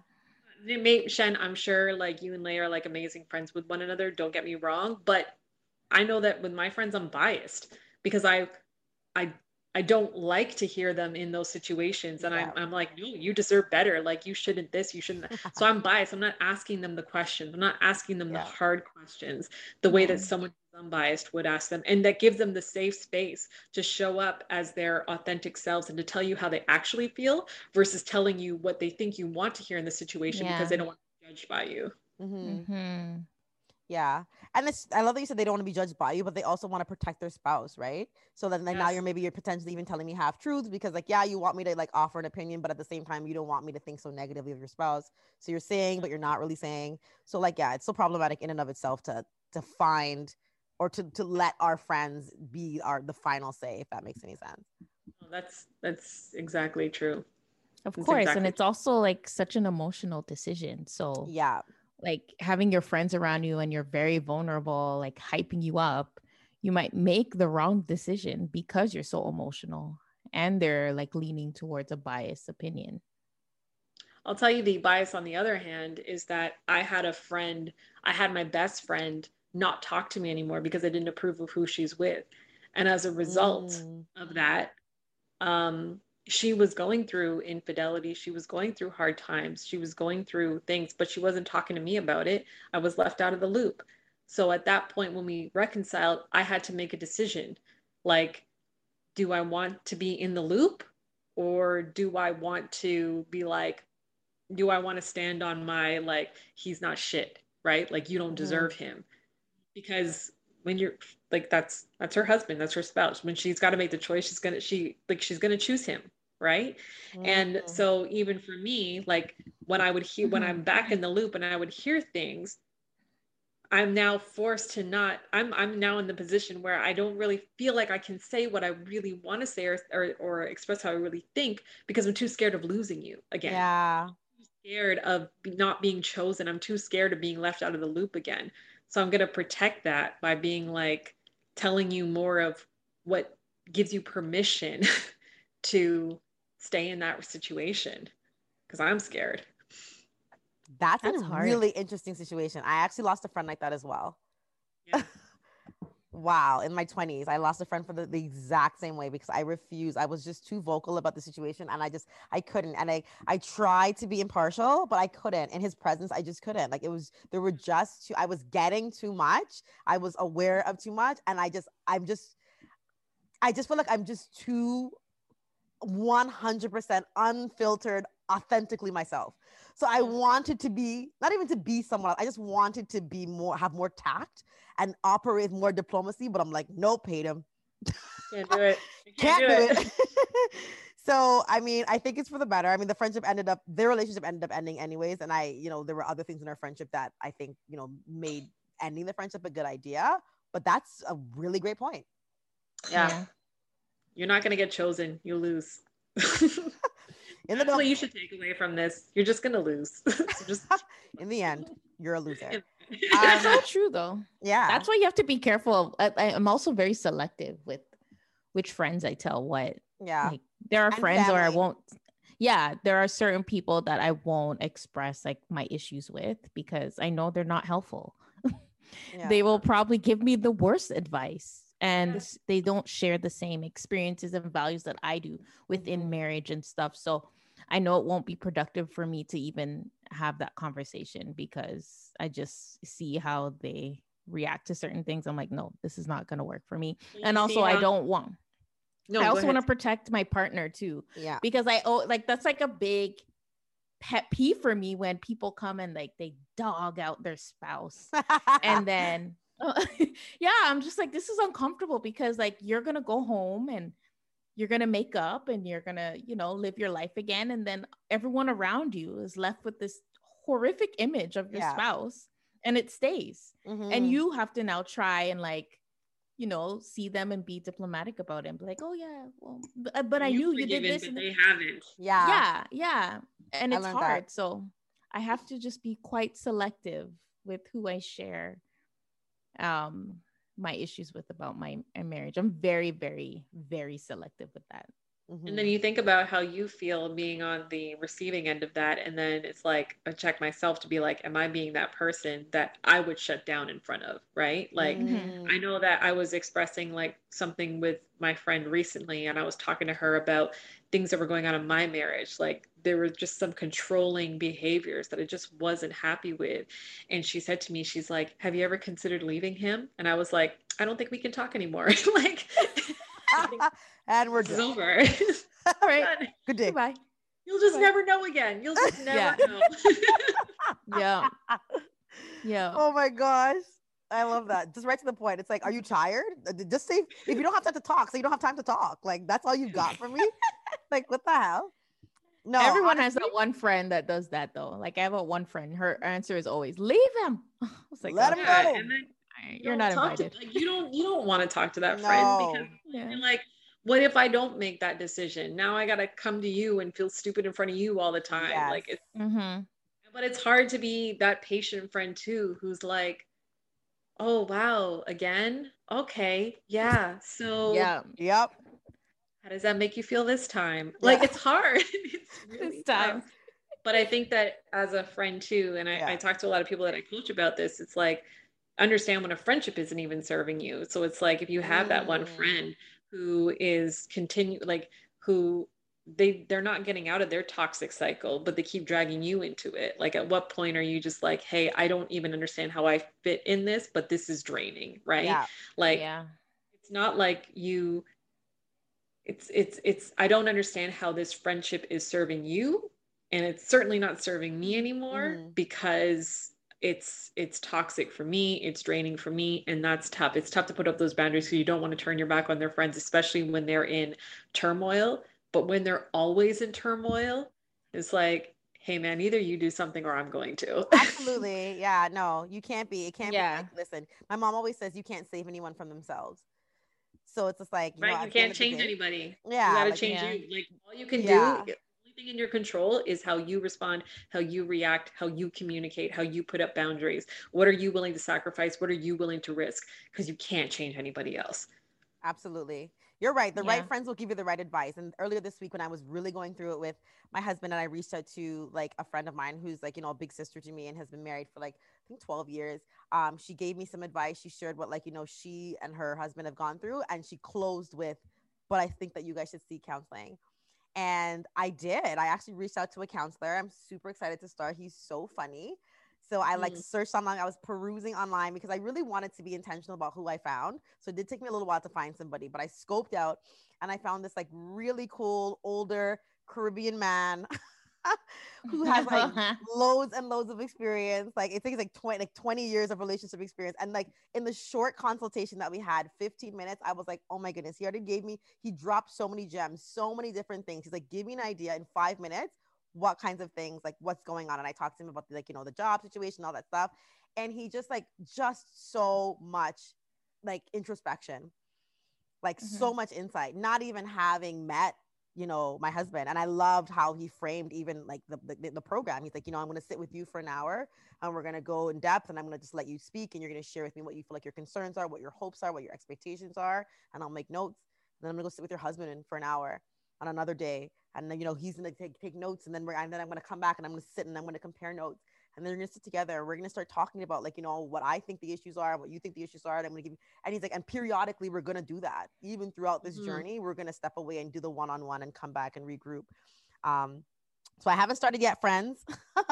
may, Shan, I'm sure like you and Leigh are like amazing friends with one another. Don't get me wrong, but I know that with my friends, I'm biased because I, I, I don't like to hear them in those situations, and yeah. I'm, I'm like, no, you deserve better. Like you shouldn't this, you shouldn't. so I'm biased. I'm not asking them the questions. I'm not asking them yeah. the hard questions the way that someone unbiased would ask them and that gives them the safe space to show up as their authentic selves and to tell you how they actually feel versus telling you what they think you want to hear in the situation yeah. because they don't want to be judged by you mm-hmm. Mm-hmm. Yeah. And this i love that you said they don't want to be judged by you but they also want to protect their spouse right? So then, then yes. now you're maybe you're potentially even telling me half truths because like yeah you want me to like offer an opinion but at the same time you don't want me to think so negatively of your spouse. So you're saying but you're not really saying. So like yeah it's so problematic in and of itself to to find or to to let our friends be our the final say if that makes any sense. That's that's exactly true. Of that's course exactly and it's also like such an emotional decision so yeah like having your friends around you and you're very vulnerable like hyping you up you might make the wrong decision because you're so emotional and they're like leaning towards a biased opinion. I'll tell you the bias on the other hand is that I had a friend, I had my best friend not talk to me anymore because I didn't approve of who she's with. And as a result mm. of that, um, she was going through infidelity. She was going through hard times. She was going through things, but she wasn't talking to me about it. I was left out of the loop. So at that point, when we reconciled, I had to make a decision like, do I want to be in the loop or do I want to be like, do I want to stand on my like, he's not shit, right? Like, you don't mm-hmm. deserve mm-hmm. him. Because when you're like, that's that's her husband, that's her spouse. When she's got to make the choice, she's gonna she like she's gonna choose him, right? Mm-hmm. And so even for me, like when I would hear when I'm back in the loop and I would hear things, I'm now forced to not, I'm, I'm now in the position where I don't really feel like I can say what I really want to say or, or, or express how I really think because I'm too scared of losing you again. Yeah. scared of not being chosen. I'm too scared of being left out of the loop again. So I'm going to protect that by being like telling you more of what gives you permission to stay in that situation because I'm scared. That's, That's a hard. really interesting situation. I actually lost a friend like that as well. Yeah. wow. In my 20s, I lost a friend for the, the exact same way because I refused. I was just too vocal about the situation and I just, I couldn't. And I, I tried to be impartial, but I couldn't. In his presence, I just couldn't. Like it was, there were just too, I was getting too much. I was aware of too much. And I just, I'm just, I just feel like I'm just too 100% unfiltered, authentically myself. So I mm. wanted to be not even to be someone else. I just wanted to be more, have more tact and operate more diplomacy. But I'm like, nope, hate him. Can't do it. Can't, Can't do, it. it. so I mean, I think it's for the better. I mean, the friendship ended up, their relationship ended up ending anyways. And I, you know, there were other things in our friendship that I think, you know, made ending the friendship a good idea. But that's a really great point. Yeah. yeah. You're not gonna get chosen. You lose. in the what you should take away from this. You're just gonna lose. just in the end, you're a loser. That's um, so true though. Yeah. That's why you have to be careful. I, am also very selective with which friends I tell what. Yeah. Like, there are and friends family. or I won't yeah, there are certain people that I won't express like my issues with because I know they're not helpful. yeah. They will probably give me the worst advice and yeah. they don't share the same experiences and values that I do within mm-hmm. marriage and stuff. So I know it won't be productive for me to even have that conversation because I just see how they react to certain things. I'm like, no, this is not going to work for me. and also, how- I don't want. No, I also want to protect my partner too. Yeah. Because I oh like that's like a big pet peeve for me when people come and like they dog out their spouse and then yeah, I'm just like, this is uncomfortable because like you're gonna go home and you're gonna make up and you're gonna, you know, live your life again. And then everyone around you is left with this horrific image of your yeah. spouse and it stays. Mm-hmm. And you have to now try and like, you know, see them and be diplomatic about it and be like, oh yeah, well, but, uh, but I knew you did this. and they haven't. Yeah. Yeah. Yeah. And it's hard. That. So I have to just be quite selective with who I share um my issues with about my, my marriage. I'm very, very, very selective with that. Mm-hmm. And then you think about how you feel being on the receiving end of that. And then it's like, I check myself to be like, am I being that person that I would shut down in front of? Right. Like, mm-hmm. I know that I was expressing like something with my friend recently, and I was talking to her about things that were going on in my marriage. Like, there were just some controlling behaviors that I just wasn't happy with. And she said to me, she's like, Have you ever considered leaving him? And I was like, I don't think we can talk anymore. like, and we're done. over. All right. Good day. Bye. You'll just Bye. never know again. You'll just never yeah. know. yeah. Yeah. Oh my gosh. I love that. Just right to the point. It's like, are you tired? Uh, just say if you don't have time to talk, so you don't have time to talk. Like that's all you've got from me. like what the hell? No, everyone honestly, has that one friend that does that though. Like I have a one friend. Her answer is always leave him. I was like, let him go. You're not invited. To, like, you don't you don't want to talk to that no. friend because yeah. you're like, what if I don't make that decision? Now I gotta come to you and feel stupid in front of you all the time. Yes. Like it's mm-hmm. but it's hard to be that patient friend too, who's like, oh wow, again? Okay. Yeah. So Yeah. Yep. how does that make you feel this time? Like Yeah. it's hard. it's really This time. tough. But I think that as a friend too, and I, Yeah. I talk to a lot of people that I coach about this, it's like understand when a friendship isn't even serving you. So it's like if you have that one Mm. friend who is continue like who they they're not getting out of their toxic cycle, but they keep dragging you into it. Like at what point are you just like, hey, I don't even understand how I fit in this, but this is draining, right? Yeah. Like yeah. it's not like you it's it's it's i don't understand how this friendship is serving you and it's certainly not serving me anymore Mhm. because it's it's toxic for me it's draining for me and that's tough it's tough to put up those boundaries because you don't want to turn your back on their friends especially when they're in turmoil but when they're always in turmoil it's like hey man either you do something or i'm going to Absolutely. Yeah. No, you can't be. It can't Yeah. be like, listen, my mom always says you can't save anyone from themselves. So it's just like, you right at you can't change anybody Yeah. you gotta like, change yeah. you like all you can Yeah. do in your control is how you respond how you react how you communicate how you put up boundaries what are you willing to sacrifice what are you willing to risk because you can't change anybody else Absolutely. You're right. The Yeah. right friends will give you the right advice. And earlier this week, when I was really going through it with my husband, and I reached out to like a friend of mine who's like, you know, a big sister to me and has been married for like, I think 12 years. Um, she gave me some advice. She shared what, like, you know, she and her husband have gone through. And she closed with, but I think that you guys should see counseling. And I did. I actually reached out to a counselor. I'm super excited to start. He's so funny. So I like Mm. searched online. I was perusing online because I really wanted to be intentional about who I found. So it did take me a little while to find somebody, but I scoped out and I found this like really cool older Caribbean man who has like loads and loads of experience. Like it takes like 20 like 20 years of relationship experience. And like in the short consultation that we had, 15 minutes, I was like, oh my goodness, he already gave me, he dropped so many gems, so many different things. He's like, give me an idea in five minutes, what kinds of things, like what's going on. And I talked to him about the, like, you know, the job situation, all that stuff. And he just like just so much like introspection, like so mm-hmm. much insight, not even having met you know my husband and i loved how he framed even like the, the, the program. He's like you know i'm going to sit with you for an hour and we're going to go in depth and i'm going to just let you speak and you're going to share with me what you feel like your concerns are what your hopes are what your expectations are and i'll make notes. And then i'm going to go sit with your husband in for an hour on another day and then you know he's going to take, take notes and then we're and then i'm going to come back and i'm going to sit and i'm going to compare notes and then we're going to sit together and we're to start talking about like you know what i think the issues are what you think the issues are and i'm to give you and he's like and periodically we're going to do that. Even throughout this Mhm. journey we're going to step away and do the one-on-one and come back and regroup. Um so i haven't started yet friends.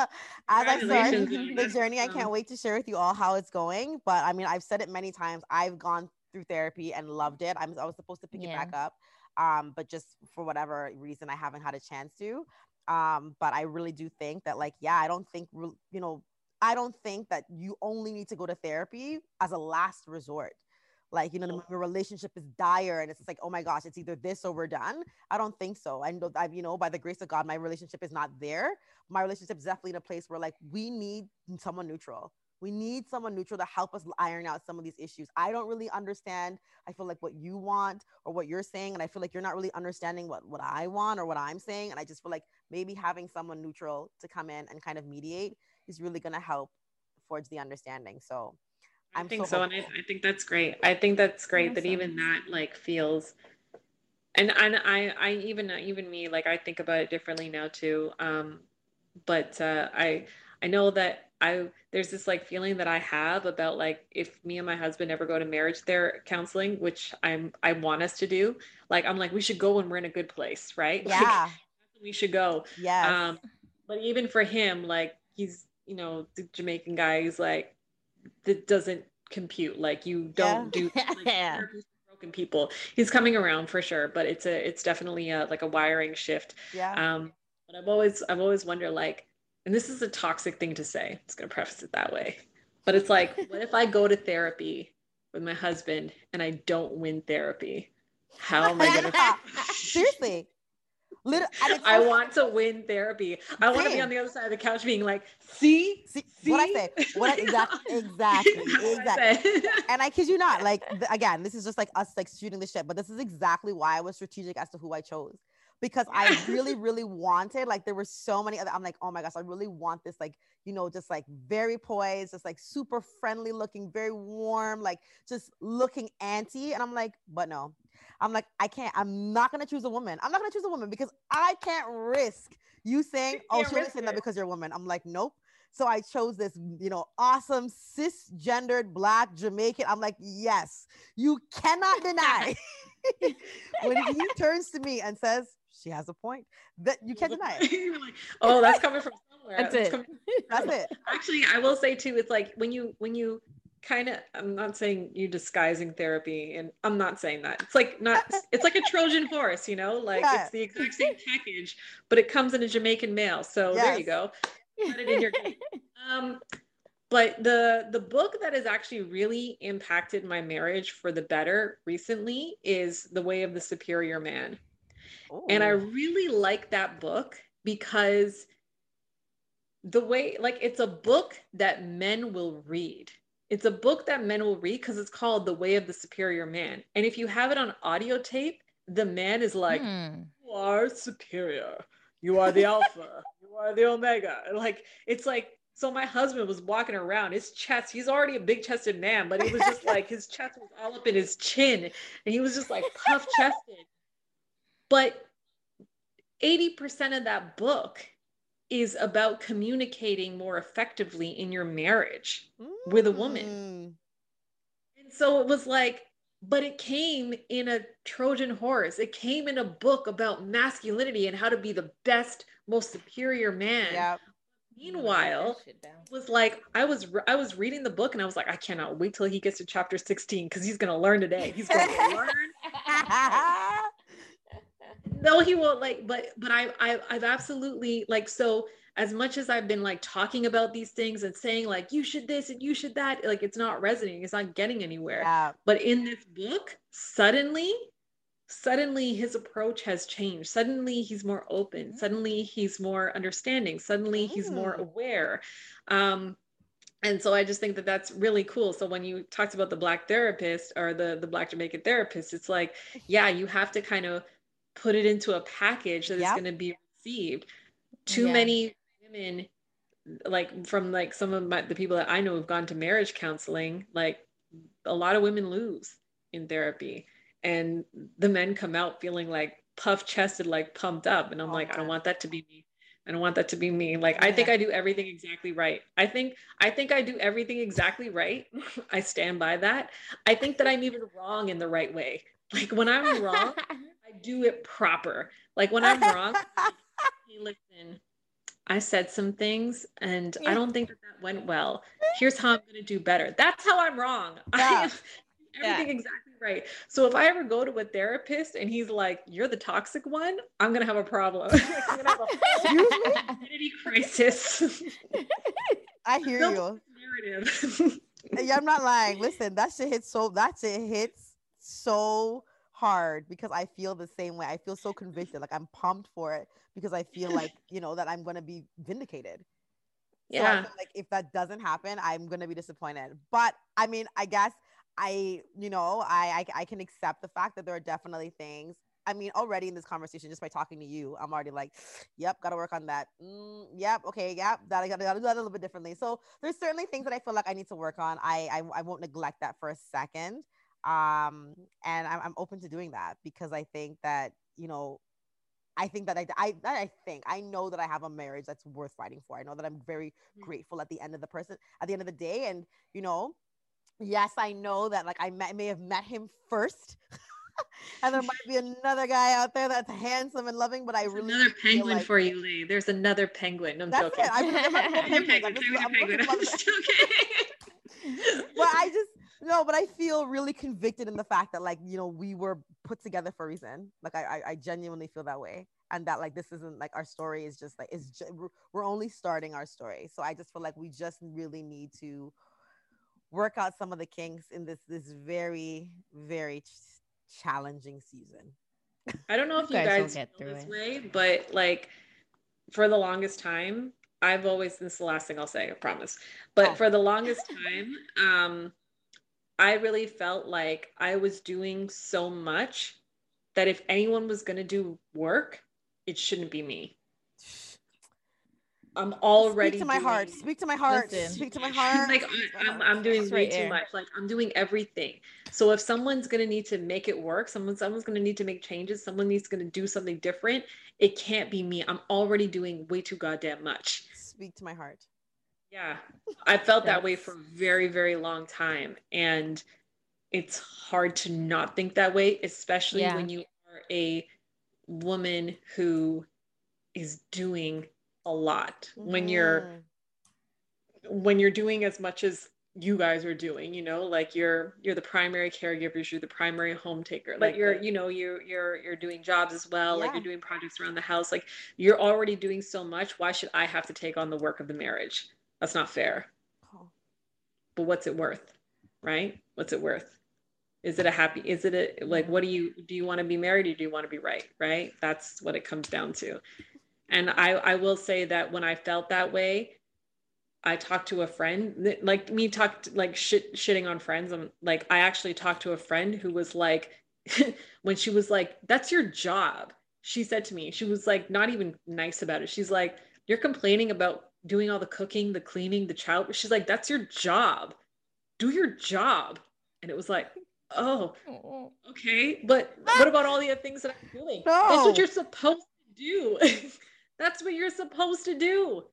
As i start the journey i can't wait to share with you all how it's going but i mean i've said it many times i've gone through therapy and loved it. I'm, i was supposed to pick it back up um but just for whatever reason i haven't had a chance to um but i really do think that like yeah i don't think you know i don't think that you only need to go to therapy as a last resort. Like you know No. the relationship is dire and it's like oh my gosh it's either this or we're done i don't think so. I know i've you know by the grace of god my relationship is not there. My relationship is definitely in a place where like we need someone neutral we need someone neutral to help us iron out some of these issues i don't really understand i feel like what you want or what you're saying and i feel like you're not really understanding what what i want or what i'm saying and i just feel like maybe having someone neutral to come in and kind of mediate is really going to help forge the understanding so I I'm think so so, and I. I think that's great. I think that's great that even that like feels, and and I I even even me like I think about it differently now too. Um, but uh, I I know that I there's this like feeling that I have about like if me and my husband ever go to marriage there counseling, which I'm I want us to do. Like I'm like we should go when we're in a good place, right? Like, yeah we should go. Yeah. Um, but even for him, like he's, you know, the Jamaican guy, he's like, that doesn't compute. Like you don't Yeah. do like, Yeah. broken people. He's coming around for sure, but it's a, it's definitely a, like a wiring shift. yeah Um, but I've always, I've always wondered like, and this is a toxic thing to say. I'm gonna preface it that way, but it's like, what if I go to therapy with my husband and I don't win therapy? How am I gonna? seriously Lit- and it's I want to win therapy. I want to be on the other side of the couch being like, see, See, see? what I say, what I, exactly, exactly, exactly. exactly. And I kid you not, like th- again, this is just like us like shooting the shit, but this is exactly why I was strategic as to who I chose. Because I really, really wanted, like, there were so many other, I'm like, oh my gosh, I really want this, like, you know, just like very poised, just like super friendly looking, very warm, like just looking anti. And I'm like, but no, I'm like, I can't, I'm not to choose a woman. I'm not to choose a woman because I can't risk you saying, oh, she only saying that because you're a woman. I'm like, nope. So I chose this, you know, awesome cisgendered black Jamaican. I'm like, yes, you cannot deny. when he turns to me and says, she has a point, that you can't deny it. like, oh, that's coming from somewhere. That's it. Coming- That's it. Actually, I will say too, it's like when you when you kind of i'm not saying you disguising therapy and i'm not saying that it's like not it's like a trojan horse you know like Yeah. it's the exact same package but it comes in a jamaican male so there you go Put it in your um but the the book that has actually really impacted my marriage for the better recently is the way of the superior man and I really like that book because the way, like, it's a book that men will read. It's a book that men will read because it's called The Way of the Superior Man. And if you have it on audio tape, the man is like, Hmm. You are superior. You are the alpha. You are the omega. Like, it's like, so my husband was walking around his chest. He's already a big chested man, but he was just like his chest was all up in his chin and he was just like puff chested. But 80% of that book is about communicating more effectively in your marriage with a woman. Mm. And so it was like, but it came in a Trojan horse. It came in a book about masculinity and how to be the best, most superior man. Yeah. Meanwhile, it was like I was I was reading the book and I was like, I cannot wait till he gets to chapter 16 because he's gonna learn today. He's gonna learn no he won't like but but I, I i've absolutely like so as much as i've been like talking about these things and saying like you should this and you should that like it's not resonating it's not getting anywhere. Yeah. but in this book suddenly suddenly his approach has changed. Suddenly he's more open. Suddenly he's more understanding. Suddenly he's more Mm. aware. Um and so i just think that that's really cool. So when you talked about the black therapist or the the black jamaican therapist it's like yeah you have to kind of put it into a package that is Yep. going to be received. Too Yeah. many women like from like some of my the people that i know who've gone to marriage counseling like a lot of women lose in therapy. And the men come out feeling like puff chested like pumped up. And i'm Oh, like i don't want that to be me. I don't want that to be me. Like i think i do everything exactly right. I think i think i do everything exactly right. I stand by that. I think that i'm even wrong in the right way. Like when i'm wrong I do it proper. Like when I'm wrong, hey, listen, I said some things and I don't think that that went well. Here's how I'm going to do better. That's how I'm wrong. Yeah. I everything exactly right. So if I ever go to a therapist and he's like, "You're the toxic one," I'm going to have a problem. I'm going to have a identity crisis. I hear Build you. Narrative. Yeah, I'm not lying. Listen, that shit hits so that shit hits so hard because I feel the same way. I feel so convicted. Like I'm pumped for it because I feel like, you know, that I'm gonna be vindicated. So I yeah. feel like if that doesn't happen, I'm gonna be disappointed. But I mean, I guess I, you know, I, I I can accept the fact that there are definitely things. I mean, already in this conversation, just by talking to you, I'm already like, yep, gotta work on that. Mm, yep, okay, yep, that I gotta, gotta do that a little bit differently. So there's certainly things that I feel like I need to work on. I I, I won't neglect that for a second. Um, and I'm, I'm open to doing that because I think that you know I think that I, I I think I know that I have a marriage that's worth fighting for. I know that I'm very Mhm. grateful at the end of the person at the end of the day, and you know, yes, I know that like I met, may have met him first, and there might be another guy out there that's handsome and loving, but I There's really another penguin like- for you, Lee. There's another penguin. I'm joking. I'm, I'm not Play with penguins. I'm just, play I'm penguin. looking I'm for- just joking. but I just no, but I feel really convicted in the fact that like you know we were put together for a reason. Like I I, I genuinely feel that way, and that like this isn't like our story is just like it's ju- we're, we're only starting our story. So I just feel like we just really need to work out some of the kinks in this this very very ch- challenging season. I don't know if you guys will guys get feel through this it. way, but like for the longest time, I've always this is the last thing I'll say, I promise. But Oh. for the longest time, um, I really felt like I was doing so much that if anyone was gonna do work, it shouldn't be me. I'm already Speak to my doing- heart. Speak to my heart. Listen. Speak to my heart. like I, my I'm. I'm doing way right too there. much like i'm doing everything so if someone's going to need to make it work someone someone's going to need to make changes someone needs going to do something different it can't be me i'm already doing way too goddamn much Speak to my heart. Yeah. I felt that way for a very very long time. And it's hard to not think that way especially Yeah. when you are a woman who is doing a lot. When you're Mhm. when you're doing as much as you guys are doing you know like you're you're the primary caregivers you're the primary home taker like you're you know you're you're you're doing jobs as well like you're doing projects around the house like you're already doing so much. Why should i have to take on the work of the marriage that's not fair. Oh. but what's it worth right? What's it worth? Is it a happy is it a like what do you do you want to be married or do you want to be right right? That's what it comes down to. And i i will say that when i felt that way i talked to a friend like me talked like shit shitting on friends. I'm like i actually talked to a friend who was like when she was like that's your job she said to me she was like not even nice about it. She's like you're complaining about doing all the cooking the cleaning the child she's like that's your job. Do your job. And it was like oh okay but what about all the other things that i'm doing? That's what you're supposed to do. That's what you're supposed to do.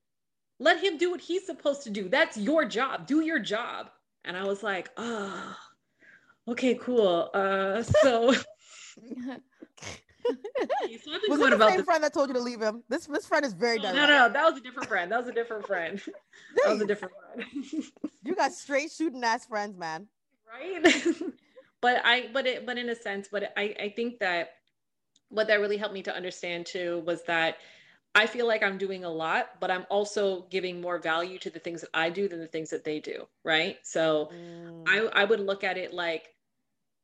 Let him do what he's supposed to do. That's your job. Do your job. And i was like oh okay cool. Uh so so Was it the about same this friend that told you to leave him? This this friend is very no, direct. no, no, that was a different friend. That was a different friend. That was a different friend. You got straight shooting ass friends, man. right? but I, but it, but in a sense, but I, I think that what that really helped me to understand too was that I feel like I'm doing a lot, but I'm also giving more value to the things that I do than the things that they do, right? So Mm. I, I would look at it like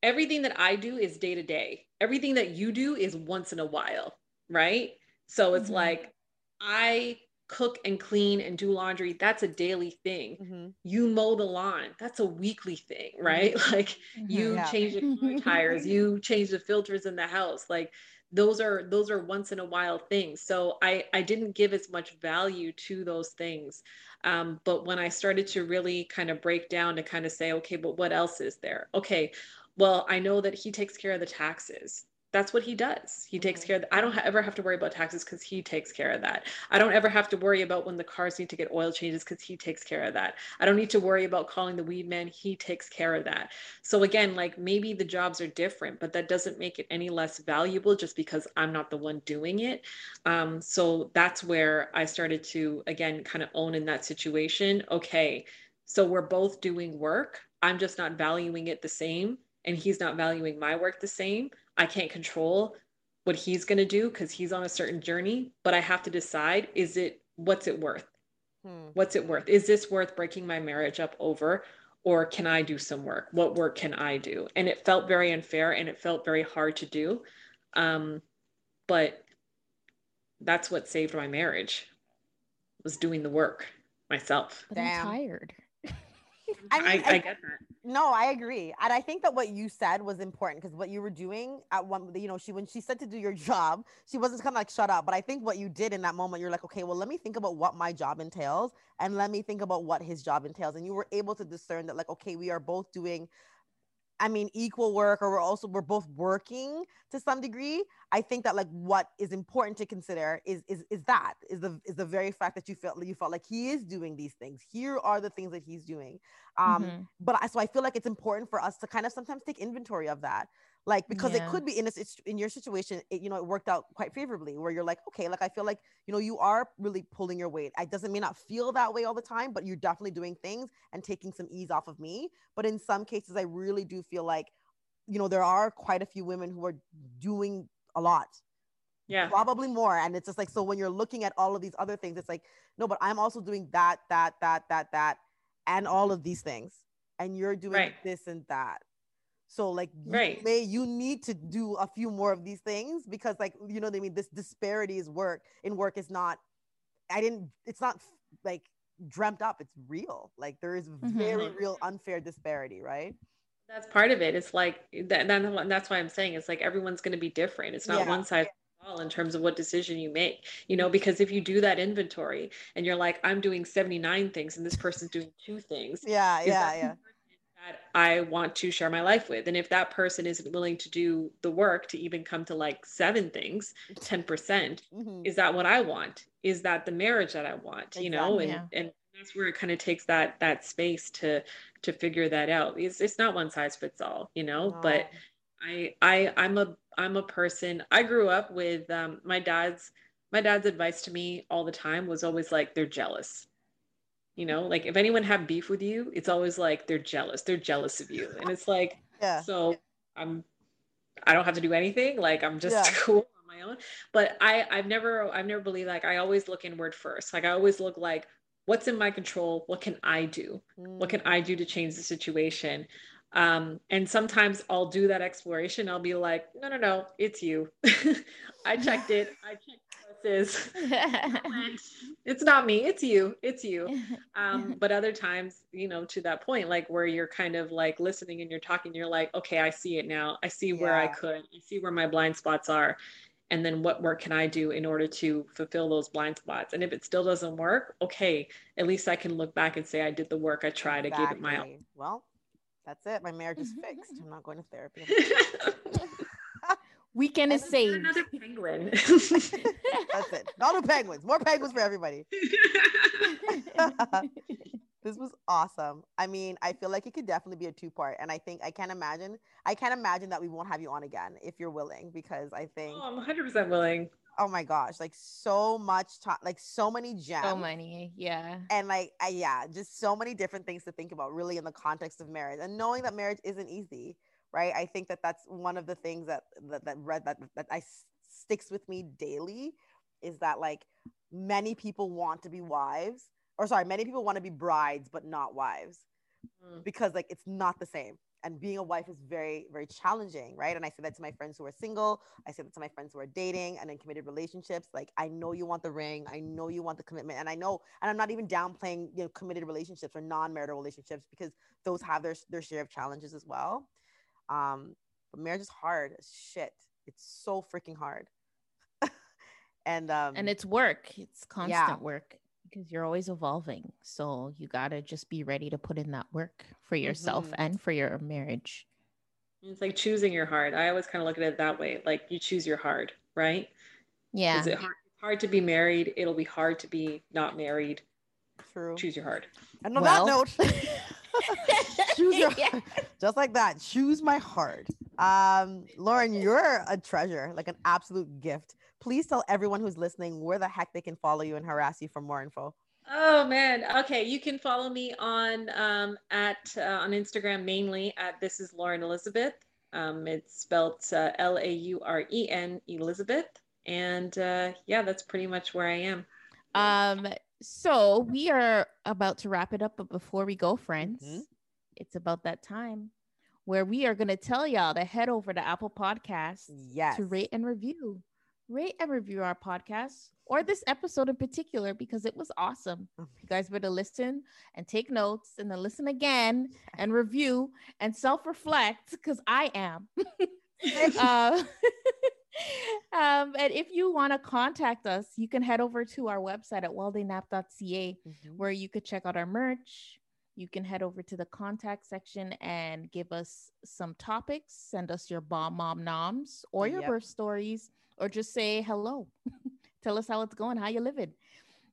everything that I do is day to day. Everything that you do is once in a while, right? So it's Mhm. like I cook and clean and do laundry. That's a daily thing. Mhm. You mow the lawn. That's a weekly thing, right? Like you Yeah. change the tires, you change the filters in the house. Like those are those are once in a while things. So I I didn't give as much value to those things. Um, but when I started to really kind of break down to kind of say, okay, but what else is there? Okay, well, I know that he takes care of the taxes. That's what he does. He takes Mhm. care of, I don't ha- ever have to worry about taxes because he takes care of that. I don't ever have to worry about when the cars need to get oil changes because he takes care of that. I don't need to worry about calling the weed man. He takes care of that. So again, like maybe the jobs are different, but that doesn't make it any less valuable just because I'm not the one doing it. Um, so that's where I started to again kind of own in that situation. Okay, so we're both doing work. I'm just not valuing it the same, and he's not valuing my work the same. I can't control what he's going to do because he's on a certain journey, but I have to decide is it what's it worth? Hmm. What's it worth? Is this worth breaking my marriage up over? Or can I do some work? What work can I do? And it felt very unfair and it felt very hard to do. Um, but that's what saved my marriage was doing the work myself. But I'm tired. I mean, I, I- I get that. No, I agree, and I think that what you said was important because what you were doing at one, you know, she when she said to do your job, she wasn't kind of like shut up. But I think what you did in that moment, you're like, okay, well, let me think about what my job entails, and let me think about what his job entails, and you were able to discern that, like, okay, we are both doing, I mean, equal work, or we're also we're both working to some degree. I think that like what is important to consider is is is that is the is the very fact that you felt you felt like he is doing these things. Here are the things that he's doing. Um, Mhm. but I, so I feel like it's important for us to kind of sometimes take inventory of that, like because it could be in a sit- in your situation, it, you know, it worked out quite favorably where you're like, okay, like I feel like you know you are really pulling your weight. It doesn't may not feel that way all the time, but you're definitely doing things and taking some ease off of me. But in some cases, I really do feel like, you know, there are quite a few women who are doing a lot Yeah. probably more and it's just like so when you're looking at all of these other things it's like no but i'm also doing that that that that that and all of these things and you're doing Right. this and that so like you Right. may you need to do a few more of these things because like you know what i mean this disparity is work in work is not i didn't it's not like dreamt up it's real like there is very Mhm. real unfair disparity right That's part of it. It's like that, that- that's why I'm saying it's like everyone's going to be different. It's not Yeah. one size fits all in terms of what decision you make you know because if you do that inventory and you're like i'm doing 79 things and this person's doing two things yeah yeah yeah I want to share my life with. And if that person isn't willing to do the work to even come to like seven things, 10%, percent mm-hmm. is that what I want? Is that the marriage that I want? Exactly, you know, and, yeah. and that's where it kind of takes that that space to to figure that out. It's, it's not one size fits all, you know, no. but I I I'm a I'm a person I grew up with um my dad's my dad's advice to me all the time was always like they're jealous you know like if anyone have beef with you it's always like they're jealous they're jealous of you and it's like yeah so i'm i don't have to do anything like i'm just yeah. cool on my own but i i've never i've never believed like i always look inward first like i always look like what's in my control what can i do mm. what can i do to change the situation um, and sometimes I'll do that exploration. I'll be like, no, no, no, it's you. I checked it. I checked is. It's not me it's you it's you. Um, but other times you know to that point like where you're kind of like listening and you're talking you're like okay i see it now. I see where yeah. i could i see where my blind spots are. And then what work can i do in order to fulfill those blind spots? And if it still doesn't work okay at least i can look back and say i did the work i tried exactly. i gave it my all. Well that's it. My marriage is fixed. I'm not going to therapy Weekend is saved. Another penguin. That's it. Not no penguins. More penguins for everybody. this was awesome. I mean, I feel like it could definitely be a two part, and I think I can't imagine. I can't imagine that we won't have you on again if you're willing, because I think. Oh, I'm 100 percent willing. Oh my gosh, like so much time, like so many gems. So many, yeah. And like, I, yeah, just so many different things to think about, really, in the context of marriage, and knowing that marriage isn't easy right? I think that that's one of the things that that that read that that i sticks with me daily is that like many people want to be wives or sorry many people want to be brides but not wives mm. because like it's not the same. And being a wife is very very challenging right? And i say that to my friends who are single i say that to my friends who are dating and in committed relationships like i know you want the ring i know you want the commitment and i know and i'm not even downplaying you know committed relationships or non-marital relationships because those have their their share of challenges as well um, but marriage is hard as shit. It's so freaking hard. and um and it's work. It's constant yeah. work because you're always evolving. So you gotta just be ready to put in that work for yourself mm-hmm. and for your marriage. It's like choosing your heart. I always kind of look at it that way. Like you choose your heart, right? Yeah. Is it hard, hard to be married? It'll be hard to be not married. True. Choose your heart. And on well, that note, choose your yeah. just like that. Choose my heart. Um, Lauren, you're a treasure, like an absolute gift. Please tell everyone who's listening where the heck they can follow you and harass you for more info. Oh man. Okay, you can follow me on um, at uh, on Instagram mainly at this is Lauren Elizabeth. Um, it's spelled uh, L A U R E N Elizabeth, and uh, yeah, that's pretty much where I am. Um, so we are about to wrap it up, but before we go, friends, mm-hmm. it's about that time where we are going to tell y'all to head over to Apple Podcasts yes. to rate and review. Rate and review our podcast or this episode in particular because it was awesome. Oh you guys better listen and take notes and then listen again and review and self reflect because I am. uh, um, and if you want to contact us, you can head over to our website at weldaynap.ca mm-hmm. where you could check out our merch. You can head over to the contact section and give us some topics, send us your bomb mom noms or your yep. birth stories, or just say hello. Tell us how it's going, how you're living.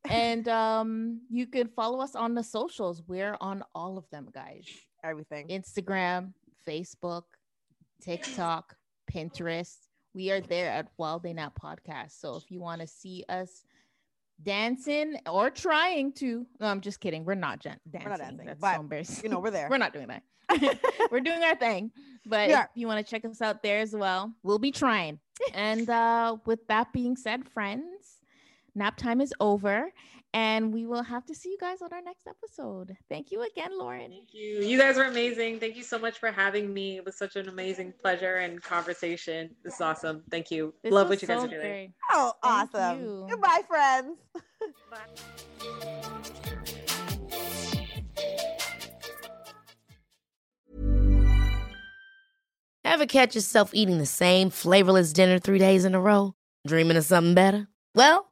and um, you can follow us on the socials. We're on all of them, guys. Everything. Instagram, Facebook, TikTok, Pinterest we are there at Wild Day Nap Podcast. So if you want to see us dancing or trying to, no, I'm just kidding. We're not dancing. We're not dancing. That's but, so embarrassing. You know, we're there. we're not doing that. we're doing our thing. But yeah. if you want to check us out there as well, we'll be trying. and uh, with that being said, friends, nap time is over and we will have to see you guys on our next episode. Thank you again, Lauren. Thank you. You guys are amazing. Thank you so much for having me. It was such an amazing pleasure and conversation. This is awesome. Thank you. This Love what you guys so are doing. Great. Oh, Thank awesome. You. Goodbye, friends. Bye. Ever catch yourself eating the same flavorless dinner three days in a row? Dreaming of something better? Well,